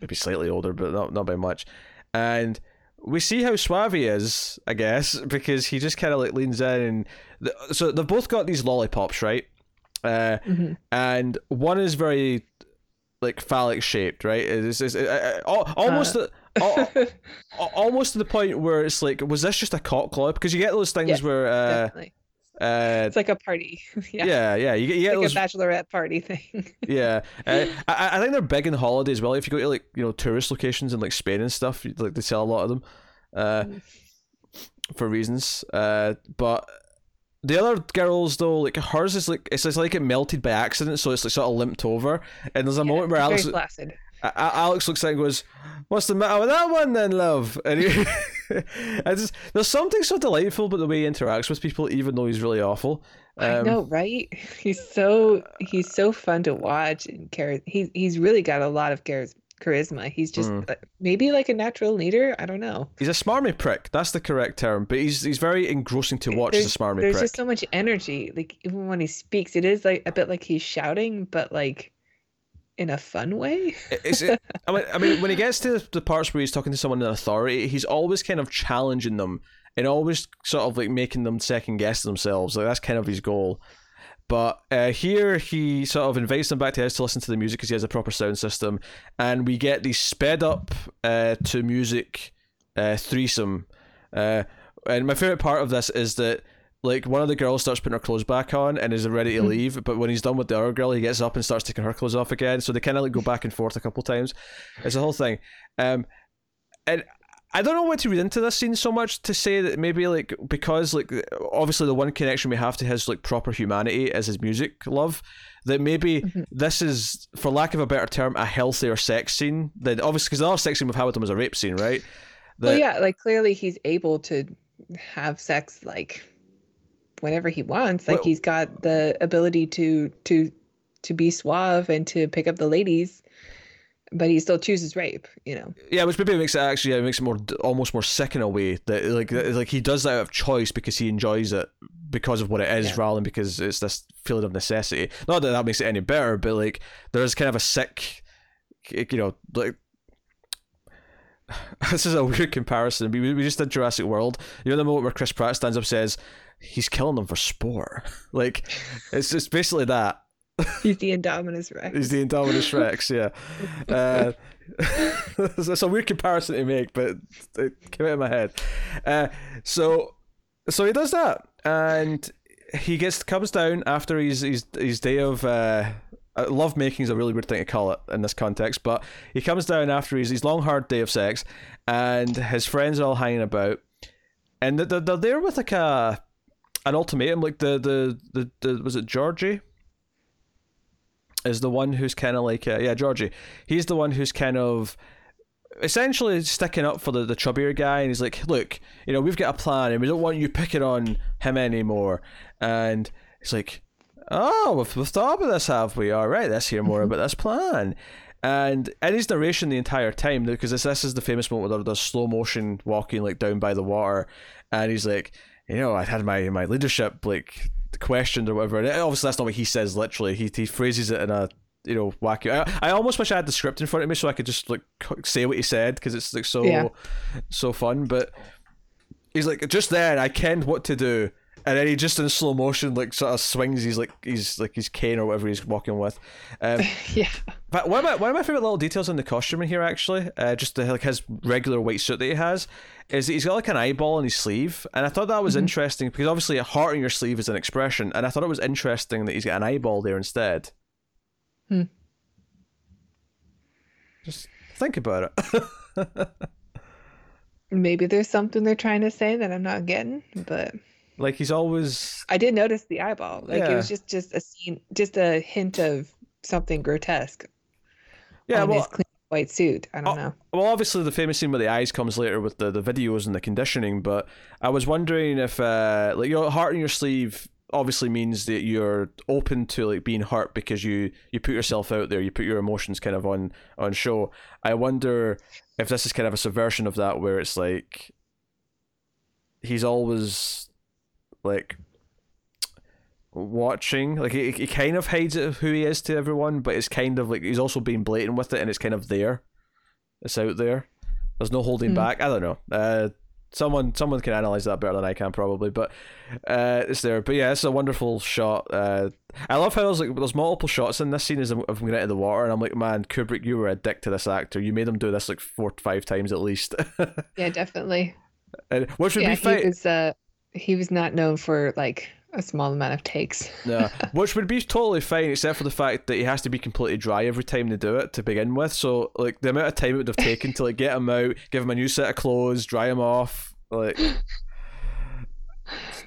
maybe slightly older, but not not by much, and we see how suave he is, I guess, because he just kind of like leans in and so they've both got these lollipops, right? Uh, Mhm. and one is very like phallic shaped, right? It's, it's, uh, uh, almost Uh. the- al- al- almost to the point where it's like, was this just a cock club? Because you get those things Yes, where, uh, It's like a party. yeah. yeah, yeah, you get, you get Like those, a bachelorette party thing. yeah. Uh, I, I think they're big in holiday as well. If you go to like you know tourist locations in like Spain and stuff, like they sell a lot of them, uh, Mm. for reasons. Uh, but the other girls though, like hers is like it's, it's like it melted by accident, so it's like sort of limped over. And there's a Yeah, moment where very flaccid. Alex looks at it and goes, "What's the matter with that one then, love?" And he, just there's something so delightful about the way he interacts with people, even though he's really awful. I Um, know, right? He's so he's so fun to watch and char- he's he's really got a lot of char- charisma. He's just Mm. maybe like a natural leader. I don't know. He's a smarmy prick. That's the correct term. But he's he's very engrossing to watch as a smarmy there's prick. just so much energy. Like even when he speaks, it is like a bit like he's shouting, but like in a fun way. It's, it, I mean, I mean, when he gets to the parts where he's talking to someone in authority, he's always kind of challenging them and always sort of like making them second guess themselves. Like that's kind of his goal. But uh, here he sort of invites them back to his to listen to the music because he has a proper sound system, and we get the sped up uh, to music uh, threesome. Uh, and my favorite part of this is that like one of the girls starts putting her clothes back on and is ready to Mhm. leave, but when he's done with the other girl, he gets up and starts taking her clothes off again. So they kind of like go back and forth a couple times. It's a whole thing. Um, and I don't know what to read into this scene so much to say that maybe like because like obviously the one connection we have to his like proper humanity is his music love. That maybe Mhm. this is, for lack of a better term, a healthier sex scene. That obviously because the other sex scene we've had with him was a rape scene, right? well, yeah, like clearly he's able to have sex like whenever he wants. Like Well- he's got the ability to to to be suave and to pick up the ladies, but he still chooses rape. You know. Yeah, which maybe makes it actually yeah, it makes it more almost more sick in a way that like like he does that out of choice because he enjoys it because of what it is Yeah. rather than because it's this feeling of necessity. Not that that makes it any better, but like there's kind of a sick, you know, like this is a weird comparison. We we just did Jurassic World. You know the moment where Chris Pratt stands up and says he's killing them for sport. Like it's it's basically that. He's the Indominus Rex. He's the Indominus Rex, yeah. Uh, it's a weird comparison to make, but it came out of my head. Uh, so, so he does that, and he gets comes down after his his his day of. Uh, uh, love making is a really weird thing to call it in this context, but he comes down after his, his long hard day of sex, and his friends are all hanging about, and they're, they're there with like a an ultimatum, like the the the, the was it Georgie? Is the one who's kind of like uh, yeah Georgie. He's the one who's kind of essentially sticking up for the, the chubbier guy and he's like look you know we've got a plan and we don't want you picking on him anymore. And he's like oh we've, we've thought about this have we? All right let's hear more about this plan. And in his narration the entire time because this, this is the famous moment where there's slow motion walking like down by the water and he's like you know i had my my leadership like questioned or whatever and obviously that's not what he says literally he, he phrases it in a you know wacky. I, I almost wish I had the script in front of me so I could just like say what he said because it's like so Yeah. so fun. But he's like just then I kenned what to do. And then he just in slow motion, like sort of swings. He's like he's like his cane or whatever he's walking with. Um, yeah. but one of my one of my favorite little details in the costume in here, actually, uh, just the, like his regular white suit that he has, is that he's got like an eyeball on his sleeve, and I thought that was interesting because obviously a heart on your sleeve is an expression, and I thought it was interesting that he's got an eyeball there instead. Hmm. Just think about it. Maybe there's something they're trying to say that I'm not getting, but like he's always I did notice the eyeball. Like it was just just a scene, just a hint of something grotesque yeah. Well, his clean white suit. I don't Oh, know. Well, obviously the famous scene with the eyes comes later with the, the videos and the conditioning, but I was wondering if uh like your heart on your sleeve obviously means that you're open to like being hurt because you you put yourself out there, you put your emotions kind of on on show. I wonder if this is kind of a subversion of that where it's like he's always like watching like he, he kind of hides it who he is to everyone but it's kind of like he's also being blatant with it and it's kind of there. It's out there. There's no holding Hmm. back. I don't know. Uh someone someone can analyze that better than i can probably but uh it's there. But yeah it's a wonderful shot. Uh i love how there's like there's multiple shots in this scene as i'm, of him getting into the water and i'm like man kubrick you were a dick to this actor. You made him do this like four to five times at least. Yeah, definitely. and which would Yeah, be he fine was uh he was not known for like a small amount of takes. Yeah, which would be totally fine, except for the fact that he has to be completely dry every time they do it to begin with. So, like, the amount of time it would have taken to like get him out, give him a new set of clothes, dry him off, like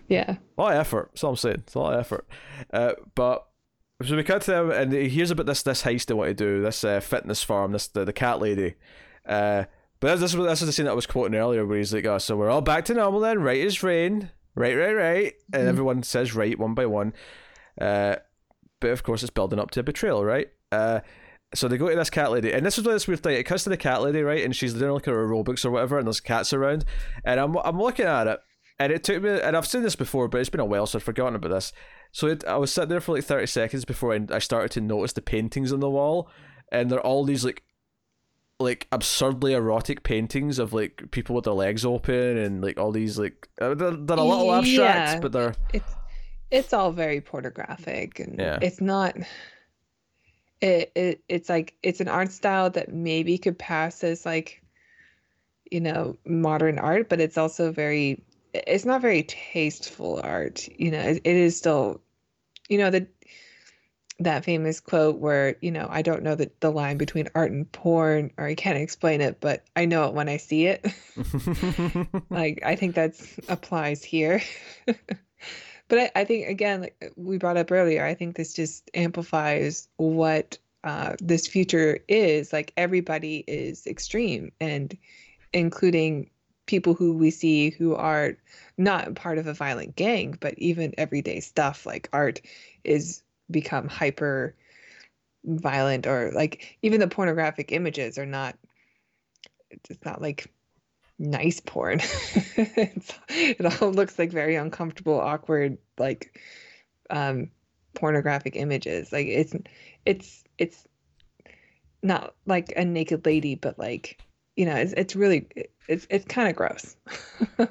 Yeah. a lot of effort. That's all I'm saying. It's a lot of effort. Uh, but so we cut to him, and he hears about this this heist they want to do, this uh, fitness farm, this the, the cat lady. Uh, but this is the scene that I was quoting earlier, where he's like, "Oh, so we're all back to normal then, right as rain, right, right, right," and Mhm. everyone says right one by one. Uh, but of course, it's building up to a betrayal, right? Uh, so they go to this cat lady, and this is where this weird thing. It cuts to the cat lady, right, and she's doing like her aerobics or whatever, and there's cats around, and I'm I'm looking at it, and it took me, and I've seen this before, but it's been a while, so I've forgotten about this. So it, I was sitting there for like thirty seconds before I, I started to notice the paintings on the wall, and they're all these like like absurdly erotic paintings of like people with their legs open and like all these like uh, they're, they're a little abstract, Yeah. but they're It's it's all very pornographic and Yeah. it's not it, it it's like it's an art style that maybe could pass as like you know modern art but it's also very it's not very tasteful art you know it, it is still you know the that famous quote where you know i don't know the, the line between art and porn or i can't explain it but i know it when i see it. Like i think that's applies here. But I, I think again like we brought up earlier i think this just amplifies what uh, this future is. Like everybody is extreme and including people who we see who are not part of a violent gang but even everyday stuff like art is become hyper violent or like even the pornographic images are not it's not like nice porn. It all looks like very uncomfortable awkward like um pornographic images. Like it's it's it's not like a naked lady but like you know it's it's really it's it's kind of gross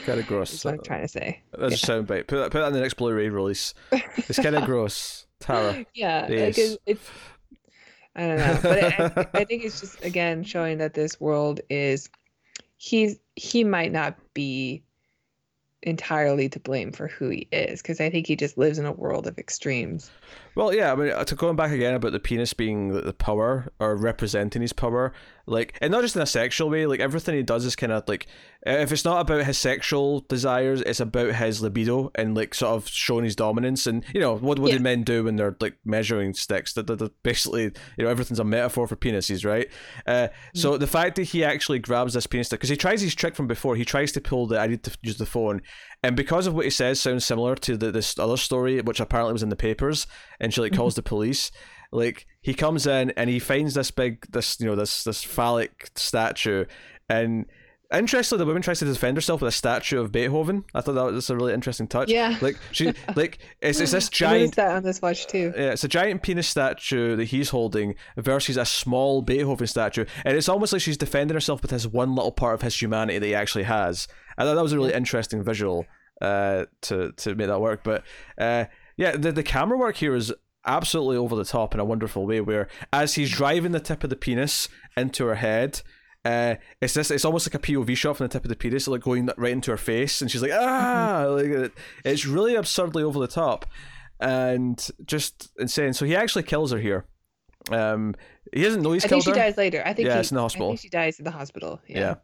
kind of gross. That's what I'm trying to say. That's a soundbite. Put that, put that in the next Blu-ray release. It's kind of gross. Tara. Yeah, Yes. like it, it's I don't know, but I, I, I think it's just again showing that this world is he's he might not be entirely to blame for who he is because I think he just lives in a world of extremes. Well, yeah, I mean, uh, to going back again about the penis being the power or representing his power, like, and not just in a sexual way, like, everything he does is kind of like, if it's not about his sexual desires, it's about his libido and, like, sort of showing his dominance. And, you know, what, what Yeah. do men do when they're, like, measuring sticks? That that- that basically, you know, everything's a metaphor for penises, right? Uh, so the fact that he actually grabs this penis stick, because he tries his trick from before, he tries to pull the, I need to use the phone. And because of what he says sounds similar to the, this other story, which apparently was in the papers, and she like calls the police. Like he comes in and he finds this big, this you know, this this phallic statue, and Interestingly, the woman tries to defend herself with a statue of Beethoven. I thought that was a really interesting touch. Yeah. like she, like it's, it's this giant that on this watch too. Yeah, it's a giant penis statue that he's holding versus a small Beethoven statue, and it's almost like she's defending herself with this one little part of his humanity that he actually has. I thought that was a really interesting visual uh, to to make that work. But uh, yeah, the the camera work here is absolutely over the top in a wonderful way. Where as he's driving the tip of the penis into her head. Uh, it's this. It's almost like a POV shot from the tip of the penis, like going right into her face, and she's like, "Ah!" like it, it's really absurdly over the top and just insane. So he actually kills her here. Um, he doesn't know he's I killed think she her. dies later. I think Yeah, he- it's in the hospital. I think she dies in the hospital. Yeah. Yeah.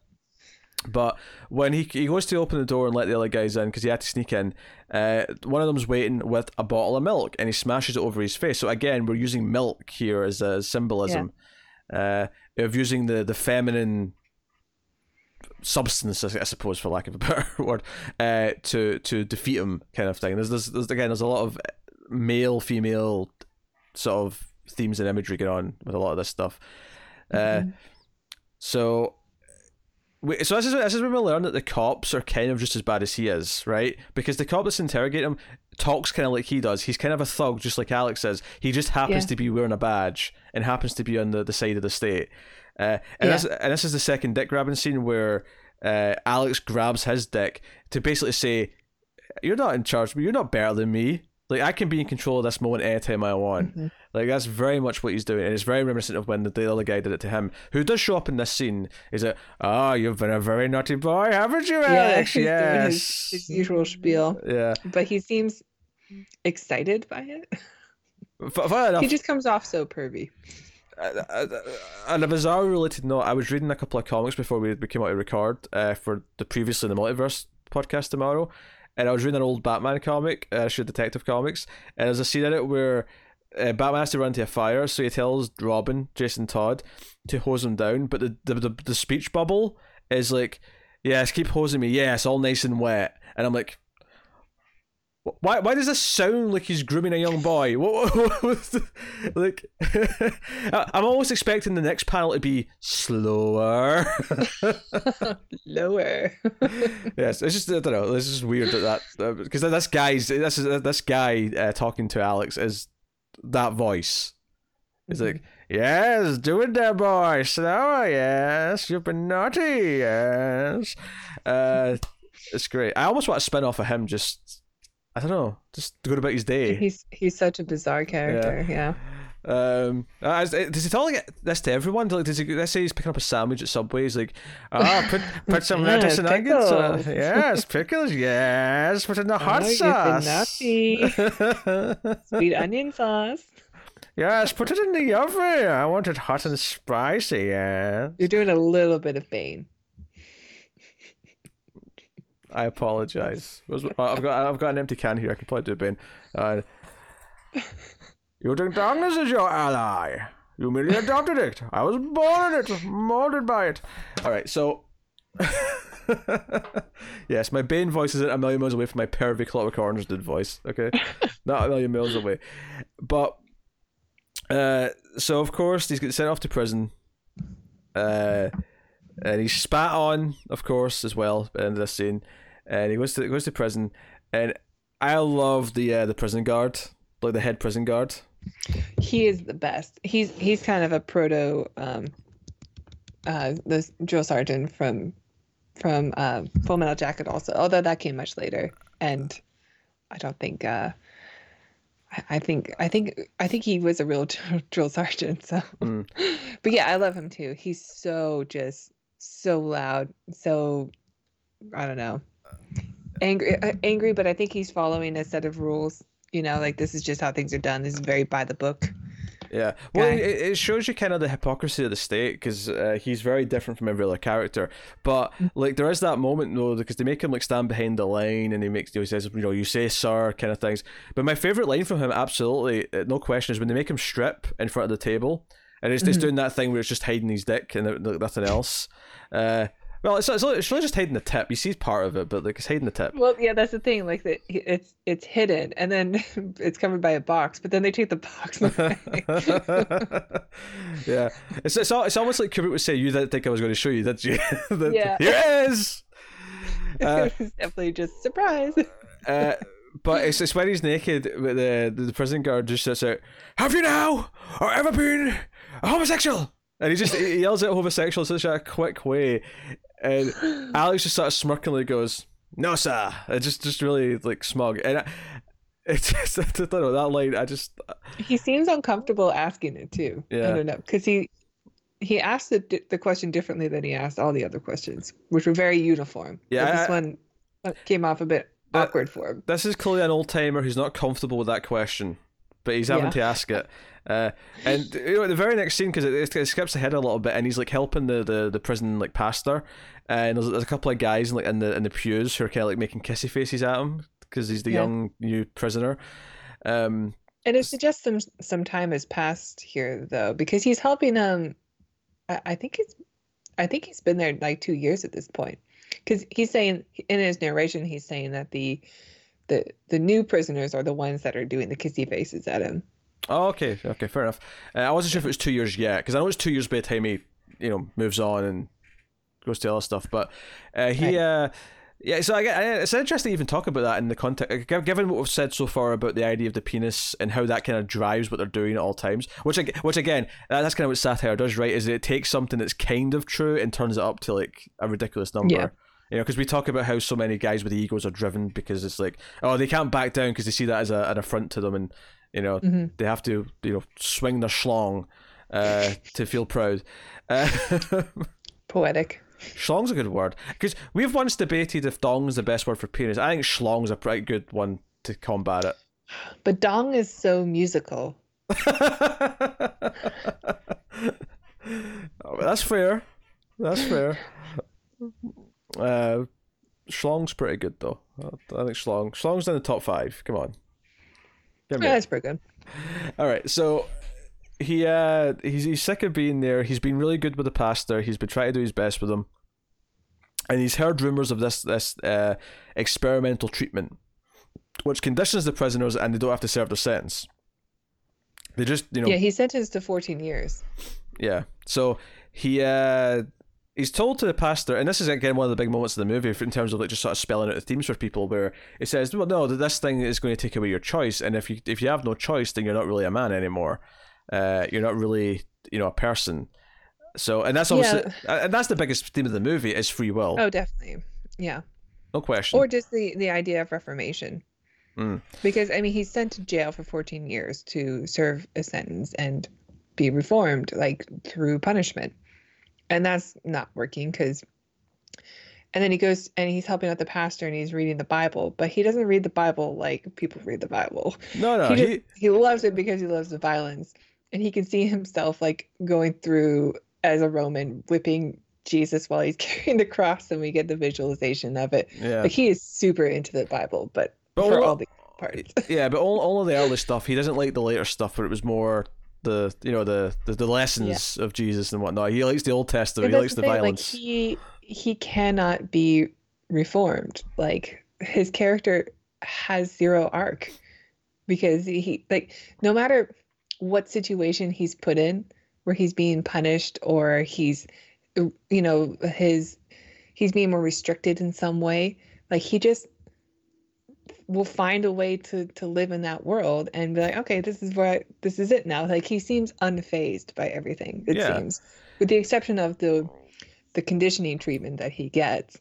But when he he goes to open the door and let the other guys in because he had to sneak in, uh, one of them's waiting with a bottle of milk and he smashes it over his face. So again, we're using milk here as a symbolism uh, of using the the feminine substance, I suppose, for lack of a better word, uh, to to defeat him, kind of thing. There's, there's, there's again, there's a lot of male female sort of themes and imagery going on with a lot of this stuff. Uh, Mhm. so, so this is this is when we learn that the cops are kind of just as bad as he is, right? Because the cop that's interrogating him talks kind of like he does. He's kind of a thug, just like Alex is. He just happens Yeah. to be wearing a badge and happens to be on the, the side of the state. Uh, and, Yeah. this, and this is the second dick grabbing scene where uh, Alex grabs his dick to basically say, "You're not in charge, but you're not better than me. Like I can be in control of this moment anytime I want." Mhm. Like that's very much what he's doing, and it's very reminiscent of when the, the other guy did it to him, who does show up in this scene. Is that, oh, you've been a very naughty boy, haven't you, Yeah, Alex? doing yes. his, his usual spiel, yeah. but he seems excited by it. Enough, He just comes off so pervy. on a bizarre related note, I was reading a couple of comics before we, we came out to record uh, for the previously in the multiverse podcast tomorrow, and I was reading an old Batman comic, uh, Shoot Detective Comics, and there's a scene in it where uh, Batman has to run to a fire, so he tells Robin, Jason Todd, to hose him down, but the the, the, the speech bubble is like, yes, keep hosing me, yes, all nice and wet, and I'm like. Why, why does this sound like he's grooming a young boy? What, what, what's the, like, I'm almost expecting the next panel to be slower. Lower. yes, it's just I don't know. This is weird that that because this guy's this is this guy uh, talking to Alex is that voice. It's like yes, do it there, boy. Slower, yes. You've been naughty, yes. Uh, it's great. I almost want to spin off of him. Just I don't know, just to go about his day. he's he's such a bizarre character. Yeah. Um, uh, is- does he tell like this to everyone? Like, does he? Let's say he's picking up a sandwich at Subway. He's like, "Ah, put put some Yeah, lettuce and onions. Uh, yes, pickles. Yes, put in the hot Oh, sauce. Sweet onion sauce. yes, put it in the oven. I want it hot and spicy. Yeah. You're doing a little bit of Bane. I apologize. Was- I've got I've got an empty can here. I can probably do it, Ben. Uh, you think darkness is your ally? You merely adopted it. I was born in it, molded by it. All right, so. yes, my Bane voice is a million miles away from my pervy Clockwork Orange did voice. Okay, not a million miles away, but uh, so of course he's getting sent off to prison. Uh, and he's spat on, of course, as well at of this scene. And he goes to goes to prison, and I love the uh, the prison guard, like the head prison guard. He is the best. He's he's kind of a proto um uh the drill sergeant from from uh, Full Metal Jacket also, although that came much later. And I don't think uh I- I think I think I think he was a real drill sergeant. So, Mm. but yeah, I love him too. He's so just so loud, so I don't know, angry, uh, angry. But I think he's following a set of rules. You know, like this is just how things are done. This is very by the book. Yeah, well, it, it shows you kind of the hypocrisy of the state because uh, he's very different from every other character. But like, there is that moment though because they make him like stand behind the line, and he makes he says, you know, you say sir, kind of things. But my favorite line from him, absolutely, uh, no question, is when they make him strip in front of the table, and it's, it's Mhm. doing that thing where it's just hiding his dick and nothing else. Uh, Well, it's, it's it's really just hiding the tip. You see part of it, but like it's hiding the tip. Well, yeah, that's the thing. Like that, it's it's hidden, and then it's covered by a box. But then they take the box yeah, it's it's, it's almost like Kubrick would say, "You didn't think I was going to show you, did you?" That- Yeah. Here it is. Uh, it's definitely just surprise. Uh, but it's, it's when he's naked, with the the prison guard just sits out. Have you now or ever been a homosexual? And he just he yells out homosexual in such a quick way, and Alex just sort of smirkingly goes, "No, sir." It just just really like smug, and I, it's just I don't know that line. I just he seems uncomfortable asking it too. Yeah. I don't know because he he asked the the question differently than he asked all the other questions, which were very uniform. Yeah, this one uh, came off a bit That- awkward for him. this is clearly an old timer who's not comfortable with that question, but he's having Yeah. to ask it. Uh, and you know, the very next scene because it, it, skips ahead a little bit, and he's like helping the, the, the prison like pastor, and there's, there's a couple of guys in, like in the in the pews who are kind of like making kissy faces at him because he's the Yeah. young new prisoner. Um, And it suggests some some time has passed here though, because he's helping um I, I think it's I think he's been there like two years at this point. Because he's saying in his narration, he's saying that the the the new prisoners are the ones that are doing the kissy faces at him. Oh, okay, okay, fair enough. Uh, I wasn't sure if it was two years yet because I know it's two years by the time he you know moves on and goes to other stuff. But uh, he, uh, yeah, so I, I, it's interesting to even talk about that in the context, given what we've said so far about the idea of the penis and how that kind of drives what they're doing at all times. Which, which again, that's kind of what satire does, right? Is it takes something that's kind of true and turns it up to like a ridiculous number. Yeah. You know, because we talk about how so many guys with egos are driven because it's like, oh, they can't back down because they see that as a, an affront to them, and you know, Mhm. they have to, you know, swing their schlong uh, to feel proud. Uh, Poetic. Schlong's a good word because we've once debated if dong's the best word for penis. I think schlong's a pretty good one to combat it. But dong is so musical. Oh, That's fair. That's fair. Uh, schlong's pretty good though. I think schlong. Schlong's in the top five. Come on. Yeah, that's pretty good. All right, so he uh he's he's sick of being there. He's been really good with the pastor. He's been trying to do his best with him, and he's heard rumors of this this uh, experimental treatment, which conditions the prisoners, and they don't have to serve their sentence. They just you know Yeah, he's sentenced to 14 years. yeah. So he uh he's told to the pastor, and this is again one of the big moments of the movie in terms of like just sort of spelling out the themes for people, where it says, "Well, no, this thing is going to take away your choice, and if you if you have no choice, then you're not really a man anymore. Uh, you're not really you know a person." So, and that's obviously, and that's the biggest theme of the movie is free will, Oh, definitely. Yeah. no question. Or just the the idea of reformation. Mm. Because I mean, he's sent to jail for 14 years to serve a sentence and be reformed, like through punishment, and that's not working because. And then he goes and he's helping out the pastor and he's reading the Bible, but he doesn't read the Bible like people read the Bible. no, no, he, he, just, he loves it because he loves the violence, and he can see himself like going through as a Roman, whipping Jesus while he's carrying the cross, and we get the visualization of it. yeah. Like he is super into the Bible, but, But for all- all the parts. yeah, but all, all of the early stuff, he doesn't like the later stuff where it was more the you know the the, the lessons of Jesus and whatnot. He likes the Old Testament. He likes the thing, like violence. he he cannot be reformed. Like his character has zero arc because he like no matter what situation he's put in where he's being punished or he's you know his he's being more restricted in some way like he just will find a way to to live in that world and be like okay this is where I, this is it now like he seems unfazed by everything it Yeah. seems with the exception of the the conditioning treatment that he gets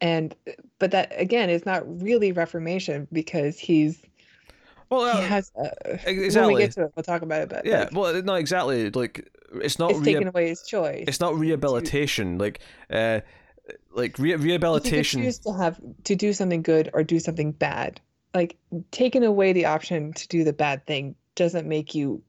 and but that again is not really reformation because he's well, uh, he has when exactly. we get to it we'll talk about it but yeah, like, well, not exactly. Like it's not it's rea- taking away his choice it's not rehabilitation. Like uh, like re- You rehabilitation. choose to have to do something good or do something bad. Like taking away the option to do the bad thing doesn't make you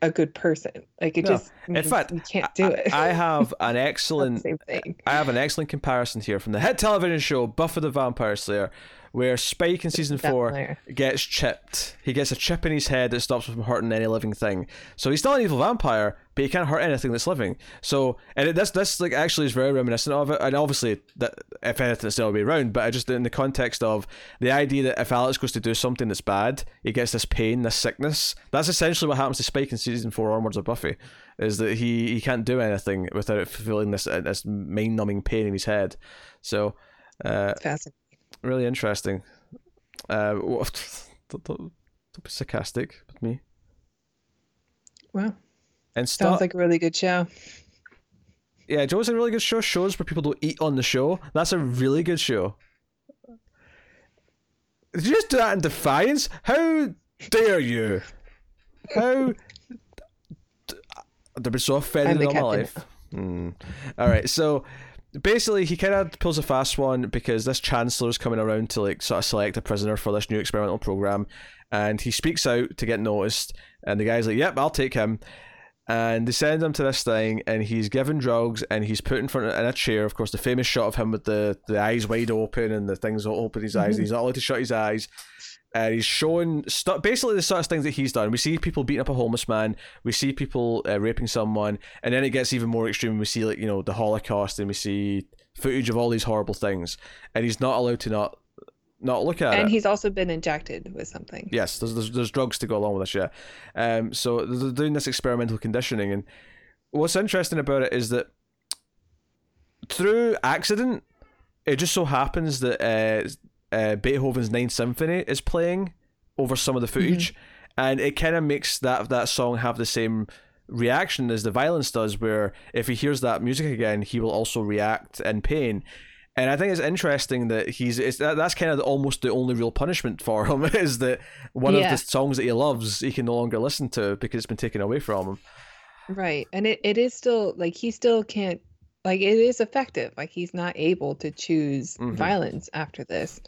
a good person. Like it No. just In fact, you can't do I, it. I have an It's not the excellent same thing. I have an excellent comparison here from the hit television show Buffy the Vampire Slayer, where Spike in season That four gets chipped. He gets a chip in his head that stops him from hurting any living thing. So he's still an evil vampire, but he can't hurt anything that's living. So and it, this this like actually is very reminiscent of it. And obviously that if anything, it's the other way around. But I just in the context of the idea that if Alex goes to do something that's bad, he gets this pain, this sickness. That's essentially what happens to Spike in season four onwards of Buffy. Is that he, he can't do anything without feeling this uh, this mind numbing pain in his head. So uh, fascinating. Really interesting. Uh, don't, don't, don't be sarcastic with me. Wow. And Sounds start, like a really good show. yeah, Joe's a really good show. Shows where people don't eat on the show. That's a really good show. Did you just do that in defiance? How dare you? How? I've been so offended in all my life. Hmm. All right, so basically he kind of pulls a fast one because this chancellor's coming around to like sort of select a prisoner for this new experimental program, and he speaks out to get noticed, and the guy's like, "Yep, I'll take him." And they send him to this thing, and he's given drugs, and he's put in front of in a chair. Of course, the famous shot of him with the, the eyes wide open and the things all open his eyes. And mm-hmm. he's not allowed to shut his eyes. And he's showing basically the sort of things that he's done. We see people beating up a homeless man. We see people uh, raping someone, and then it gets even more extreme. We see like you know the Holocaust, and we see footage of all these horrible things. And he's not allowed to not not look at it. And he's also been injected with something. Yes, there's, there's there's drugs to go along with this, yeah. Um, so they're doing this experimental conditioning, and what's interesting about it is that through accident, it just so happens that uh, uh, Beethoven's Ninth Symphony is playing over some of the footage, and it kind of makes that that song have the same reaction as the violence does. Where if he hears that music again, he will also react in pain. And I think it's interesting that he's it's that, that's kind of the, almost the only real punishment for him is that one Yeah. of the songs that he loves he can no longer listen to because it's been taken away from him. Right. And it, it is still like he still can't like it is effective. Like he's not able to choose Mhm. violence after this.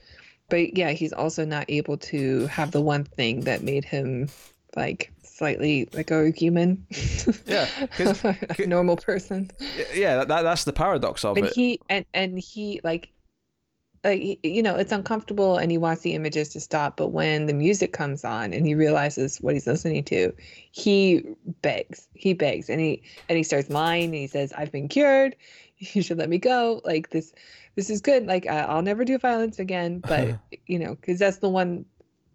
But yeah, he's also not able to have the one thing that made him like slightly like a human. Yeah, a normal person. Yeah, that, that that's the paradox of And it. he and and he like Uh, like you know it's uncomfortable and he wants the images to stop but when the music comes on and he realizes what he's listening to he begs he begs and he and he starts lying and he says i've been cured. You should let me go. Like this this is good. Like I- i'll never do violence again but you know because that's the one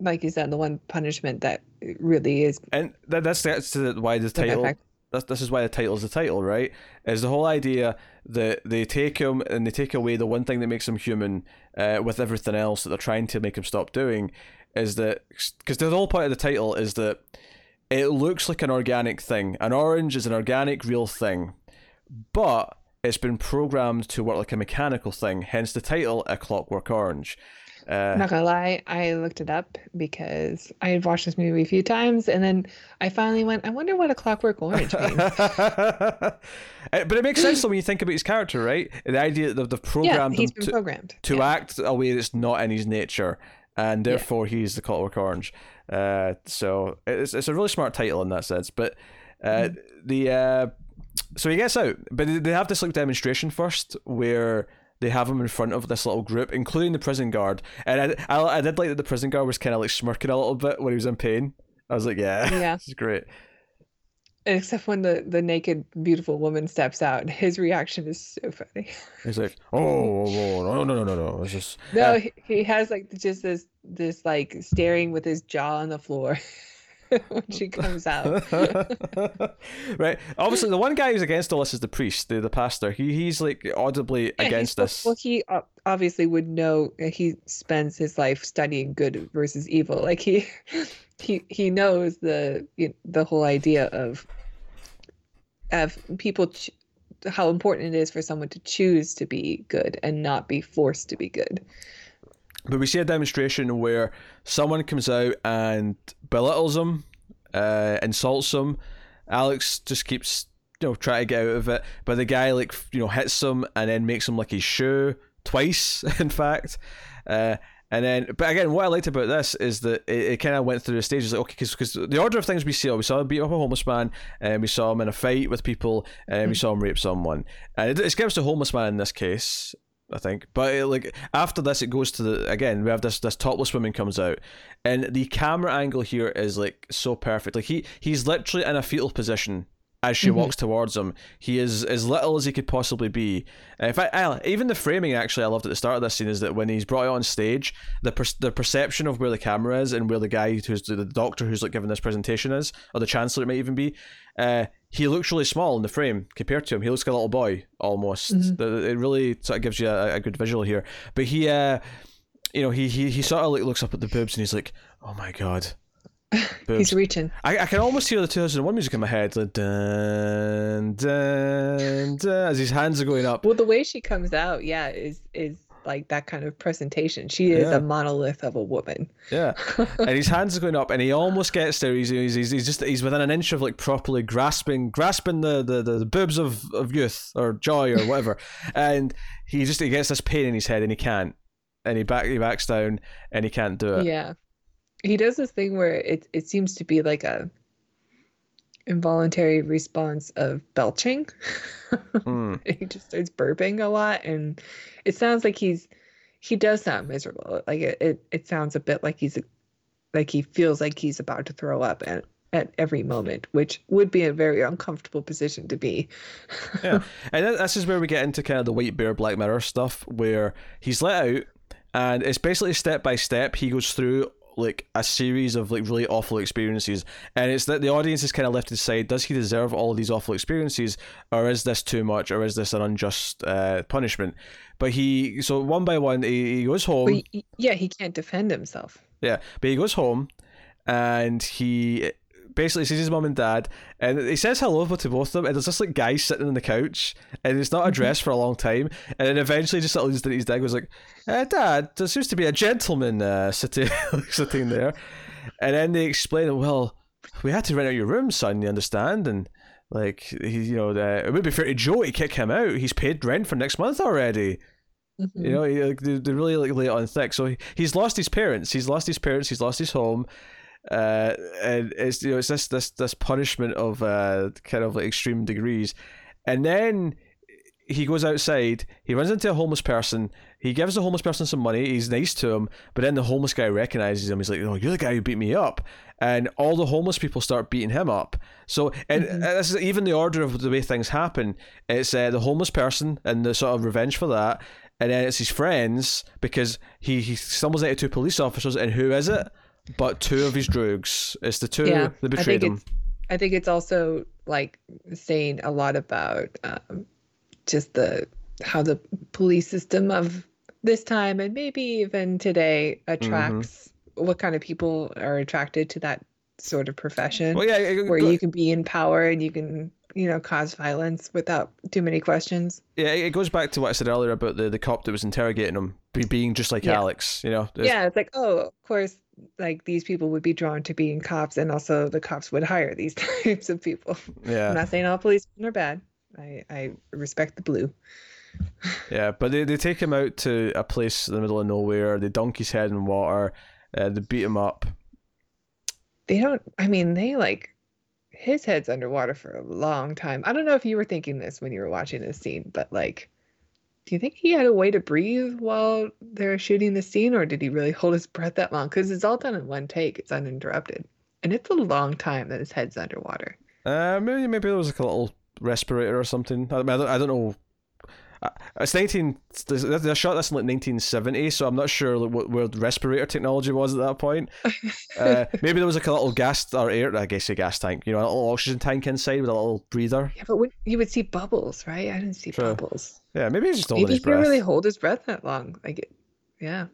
like you said the one punishment that really is and that, that's that's the- why this title. That's, this is why the title is the title, right? Is the whole idea that they take him and they take away the one thing that makes him human uh, with everything else that they're trying to make him stop doing is that because the whole point of the title is that it looks like an organic thing. An orange is an organic, real thing, but it's been programmed to work like a mechanical thing. Hence the title, A Clockwork Orange. Uh, not gonna lie, I looked it up because I had watched this movie a few times, and then I finally went, I wonder what a Clockwork Orange means. Uh, but it makes sense though when you think about his character, right? The idea that they've yeah, programmed he's him been to, programmed. to yeah. act a way that's not in his nature, and therefore he's the Clockwork Orange. Uh, so it's it's a really smart title in that sense. But uh, the uh, so he gets out, but they- they have this like demonstration first where. They have him in front of this little group, including the prison guard, and I, I, I did like that the prison guard was kind of like smirking a little bit when he was in pain. I was like, yeah, Yeah. this is great. Except when the the naked beautiful woman steps out, his reaction is so funny. He's like, oh, oh, oh, no, no, no, no, no. It's just No, uh, he, he has like just this this like staring with his jaw on the floor when she comes out. right. Obviously, the one guy who's against all this is the priest, the, the pastor. He he's like audibly Yeah, against this. Well, he obviously would know. He spends his life studying good versus evil. Like he, he, he knows the the whole idea of of people ch- how important it is for someone to choose to be good and not be forced to be good. But we see a demonstration where someone comes out and belittles him, uh, insults him. Alex just keeps you know trying to get out of it, but the guy like you know hits him and then makes him like his shoe twice, in fact. Uh, and then, but again, what I liked about this is that it, it kind of went through the stages. Like, okay, because the order of things we saw, we saw him beat up a homeless man, and we saw him in a fight with people, and we saw him rape someone. And it, it skips the homeless man in this case, I think. But it, like after this, it goes to the again. We have this this topless woman comes out, and the camera angle here is like so perfect. Like he he's literally in a fetal position as she mm-hmm. walks towards him. He is as little as he could possibly be. In fact, I, even the framing actually I loved at the start of this scene is that when he's brought on stage, the per- the perception of where the camera is and where the guy who's the doctor who's like giving this presentation is, or the chancellor it might even be, uh, he looks really small in the frame compared to him. He looks like a little boy almost. Mm-hmm. It really sort of gives you a, a good visual here. But he, uh, you know, he he he sort of like looks up at the boobs and he's like, "Oh my god." Boobs. He's reaching. I, I can almost hear the 2001 music in my head, like dun, dun, dun, as his hands are going up. Well, the way she comes out, yeah, is is like that kind of presentation. She is yeah. a monolith of a woman. Yeah, and his hands are going up, and he almost gets there. He's, he's, he's just he's within an inch of like properly grasping grasping the the, the, the boobs of, of youth or joy or whatever, and he just he gets this pain in his head and he can't, and he back he backs down and he can't do it. Yeah he does this thing where it it seems to be like a involuntary response of belching. Mm. he just starts burping a lot, and it sounds like he's he does sound miserable. Like it, it, it sounds a bit like he's like he feels like he's about to throw up at at every moment, which would be a very uncomfortable position to be. yeah, and this is where we get into kind of the white bear Black Mirror stuff, where he's let out, and it's basically step by step. He goes through like a series of like really awful experiences. And it's that the audience is kind of left to decide does he deserve all of these awful experiences or is this too much or is this an unjust uh, punishment? But he so one by one he, he goes home. Yeah he can't defend himself. Yeah but he goes home and he basically sees his mum and dad, and he says hello to both of them. And there's this like guy sitting on the couch, and it's not addressed for a long time. And then eventually, just leads to his dad was like, uh, "Dad, there seems to be a gentleman uh, sitting sitting there." And then they explain, "Well, we had to rent out your room, son. You understand?" And like he, you know, it would be fair to Joe to kick him out. He's paid rent for next month already. Mm-hmm. You know, he, like, they, they really like lay it on thick. So he, he's lost his parents. He's lost his parents. He's lost his home uh, and it's you know it's this this this punishment of uh, kind of like extreme degrees, and then he goes outside. He runs into a homeless person. He gives the homeless person some money. He's nice to him, but then the homeless guy recognizes him. He's like, "Oh, you're the guy who beat me up," and all the homeless people start beating him up. So, and mm-hmm. this is even the order of the way things happen. It's uh, the homeless person and the sort of revenge for that, and then it's his friends because he he stumbles into two police officers, and who is it? But two of his droogs. It's the two yeah, that betrayed I him. I think it's also like saying a lot about um, just the how the police system of this time and maybe even today attracts mm-hmm. what kind of people are attracted to that sort of profession. Well, yeah, it, where you can be in power and you can you know cause violence without too many questions. Yeah, it goes back to what I said earlier about the the cop that was interrogating him being just like yeah. Alex. You know. It's, yeah, it's like oh, of course like these people would be drawn to being cops and also the cops would hire these types of people yeah i'm not saying all policemen are bad i i respect the blue yeah but they, they take him out to a place in the middle of nowhere they dunk his head in water uh, they beat him up they don't i mean they like his head's underwater for a long time i don't know if you were thinking this when you were watching this scene but like do you think he had a way to breathe while they're shooting the scene, or did he really hold his breath that long? Because it's all done in one take, it's uninterrupted, and it's a long time that his head's underwater. Uh, maybe maybe there was like a little respirator or something. I, mean, I, don't, I don't know it's 19 they shot this in like 1970 so i'm not sure like, what where respirator technology was at that point. Uh, maybe there was like a little gas or air i guess a gas tank you know a little oxygen tank inside with a little breather. Yeah but when, you would see bubbles right? I didn't see True. bubbles. Yeah maybe he's just holding maybe his breath he really hold his breath that long like yeah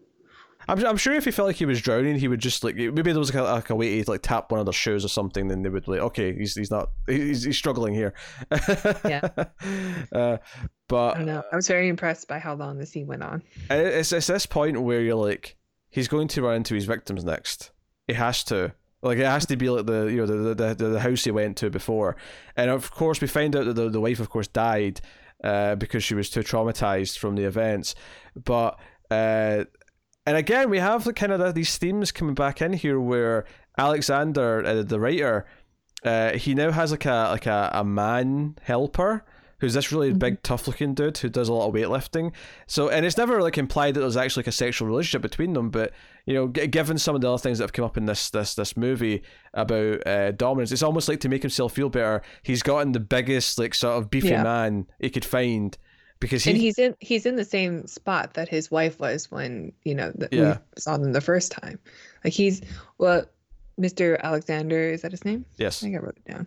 I'm, I'm sure if he felt like he was drowning, he would just like maybe there was like a, like a way to like tap one of their shoes or something. Then they would like, okay, he's he's not he's, he's struggling here. yeah. Uh, but I don't know. I was very impressed by how long the scene went on. It's it's this point where you're like, he's going to run into his victims next. He has to. Like it has to be like the you know the the, the, the house he went to before, and of course we find out that the, the wife of course died uh, because she was too traumatized from the events. But uh, and again, we have the kind of these themes coming back in here where Alexander, uh, the writer, uh, he now has like a like a, a man helper who's this really Mhm. big, tough looking dude who does a lot of weightlifting. So, and it's never like implied that there's actually like a sexual relationship between them, but you know, g- given some of the other things that have come up in this this this movie about uh, dominance, it's almost like to make himself feel better, he's gotten the biggest like sort of beefy Yeah. man he could find because he and he's in he's in the same spot that his wife was when you know that Yeah. we saw them the first time. Like he's well mr alexander is that his name? Yes. I think i wrote it down.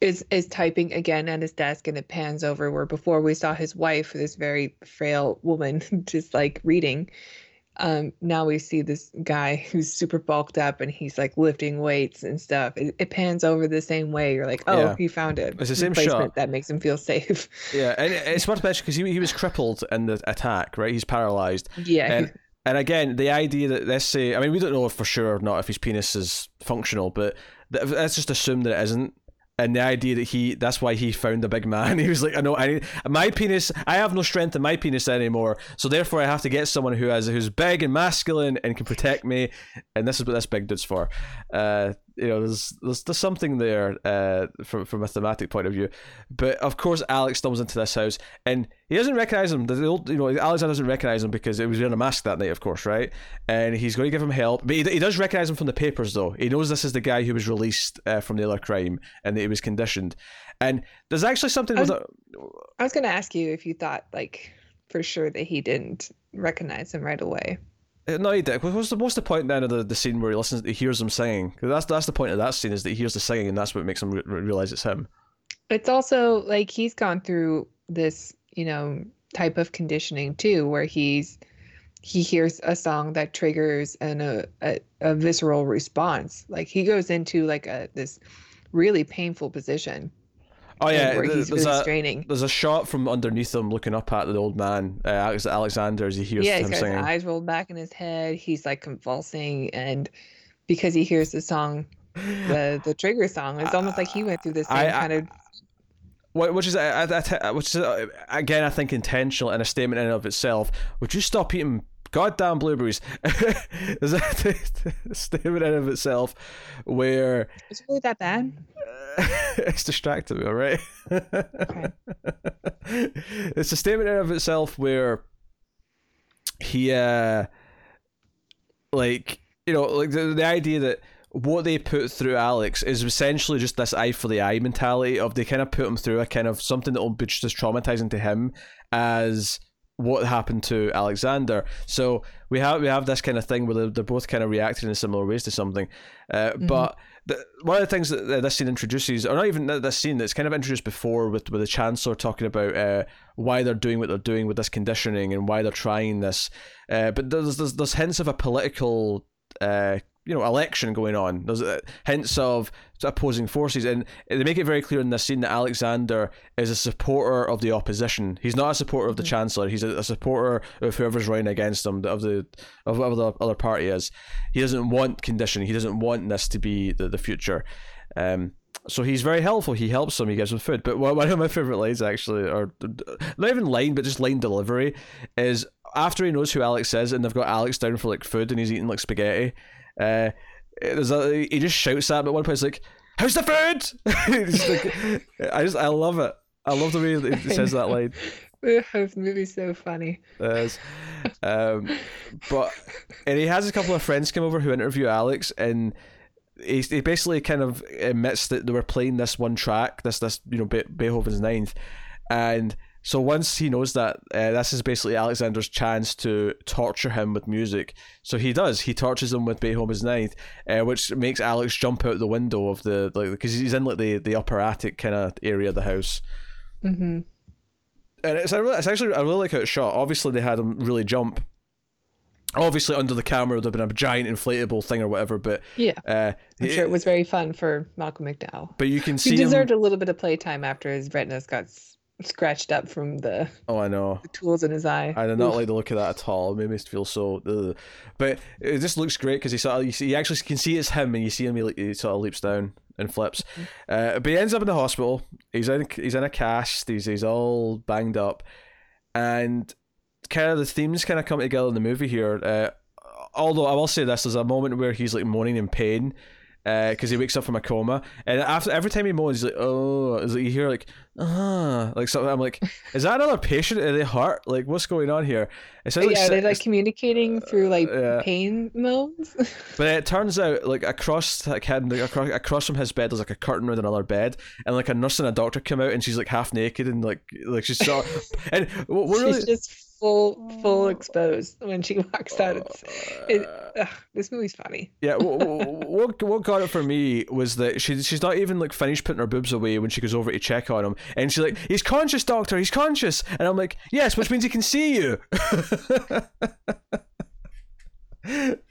Is is typing again at his desk and it pans over where before we saw his wife this very frail woman just like reading um now we see this guy who's super bulked up and he's like lifting weights and stuff it, it pans over the same way you're like oh Yeah. he found it It's the same shot. that makes him feel safe yeah, and it's worth mentioning because he he was crippled in the attack, right? He's paralyzed. yeah And and again, the idea that let's say, I mean, we don't know for sure or not if his penis is functional, but let's just assume that it isn't. And the idea that he, that's why he found the big man. He was like, I know, I need my penis. I have no strength in my penis anymore, so therefore I have to get someone who has who's big and masculine and can protect me. And this is what this big dude's for. Uh, you know, there's there's, there's something there uh, from from a thematic point of view. But of course, Alex stumbles into this house and he doesn't recognize him. The old, you know, Alexander doesn't recognize him because it was wearing a mask that night, of course, right? And he's going to give him help, but he, he does recognize him from the papers, though. He knows this is the guy who was released uh, from the other crime and that he was conditioned. And there's actually something I was-. I was gonna ask you if you thought like for sure that he didn't recognize him right away. Uh, No, he did. What's the what's the point then of the, the scene where he listens, he hears them singing? 'Cause that's that's the point of that scene is that he hears the singing, and that's what makes him re- realize it's him. It's also like he's gone through this, you know, type of conditioning too, where he's he hears a song that triggers an a, a, a visceral response. Like he goes into like a this really painful position Oh yeah, where he's there's really a straining. there's a shot from underneath him looking up at the old man, uh, Alexander, as he hears Yeah, him he's got his eyes rolled back in his head. He's like convulsing, and because he hears the song, the the trigger song, it's almost like he went through the same I- I- kind of Wh- which is which is uh, again I think intentional and a statement in and of itself. Would you stop eating goddamn blueberries? is that a statement in of itself where Is it really that bad? it's distracting me, all right? it's a statement in of itself where he uh like you know like the, the idea that what they put through Alex is essentially just this eye for the eye mentality of they kind of put him through a kind of something that will be just as traumatizing to him as what happened to Alexander. So we have we have this kind of thing where they're, they're both kind of reacting in similar ways to something. Uh, But the, one of the things that uh, this scene introduces, or not even this scene, that's kind of introduced before with with the Chancellor talking about uh, why they're doing what they're doing with this conditioning and why they're trying this. Uh, but there's, there's there's hints of a political. You know, election going on. There's uh, hints of opposing forces, and they make it very clear in this scene that Alexander is a supporter of the opposition. He's not a supporter of the chancellor. He's a, a supporter of whoever's running against him, of the of whatever the other party is. He doesn't want conditioning. He doesn't want this to be the, the future. Um, so he's very helpful. He helps them. He gives them food. But one one of my favorite lines, actually, or not even line, but just line delivery, is after he knows who Alex is, and they've got Alex down for like food, and he's eating like spaghetti. Uh, there's a, he just shouts at him at one point. He's like, "How's the food?" Like- I just I love it. I love the way that he says that line. this movie's so funny. Is. Um, but and he has a couple of friends come over who interview Alex, and he, he basically kind of admits that they were playing this one track, this this you know Be- Beethoven's Ninth, and so once he knows that uh, this is basically Alexander's chance to torture him with music, so he does. He tortures him with Beethoven's Ninth, uh, which makes Alex jump out the window of the like because he's in like the the upper attic kind of area of the house hmm and it's, it's actually I really like how it's shot. Obviously, they had him really jump. Obviously, under the camera would have been a giant inflatable thing or whatever, but Yeah, uh, I'm sure it was very fun for Malcolm McDowell. But you can see He him. deserved a little bit of playtime after his retinas got scratched up from the, Oh, I know. the tools in his eye. I did not Oof. like the look of that at all. It made me feel so. Ugh. But it just looks great because he sort of you see, you actually can see it's him, and you see him. He, he sort of leaps down and flips. Uh, but he ends up in the hospital. He's in he's in a cast. He's he's all banged up, and kind of the themes kind of come together in the movie here. Uh, although I will say this, there's a moment where he's like moaning in pain. Because he wakes up from a coma, and after every time he moans, he's like, "Oh," is like you hear like, "Ah," like something. I'm like, "Is that another patient? Are they hurt? Like, what's going on here?" It sounds yeah, like, they're like communicating through like yeah. pain moans. but it turns out, like across like head, across, across from his bed, there's like a curtain with another bed, and like a nurse and a doctor come out, and she's like half naked and like like she's so, and we're really she's just full full exposed when she walks out. It's it, ugh, this movie's funny. Yeah, what, what got it for me was that she she's not even like finished putting her boobs away when she goes over to check on him, and she's like, "He's conscious, doctor. He's conscious," and I'm like, "Yes, which means he can see you."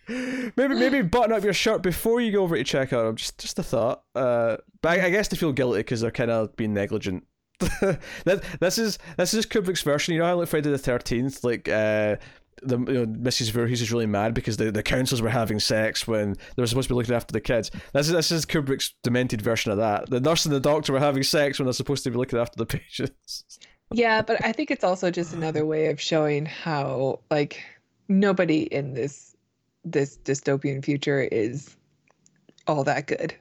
maybe maybe button up your shirt before you go over to check on him. Just just a thought. Uh, but I, I guess they feel guilty because they're kind of being negligent that this is this is Kubrick's version. You know how like Friday the Thirteenth, like uh, the you know, Mrs. Voorhees is really mad because the, the councils were having sex when they were supposed to be looking after the kids. This is this is Kubrick's demented version of that. The nurse and the doctor were having sex when they're supposed to be looking after the patients. Yeah, but I think it's also just another way of showing how like nobody in this this dystopian future is all that good.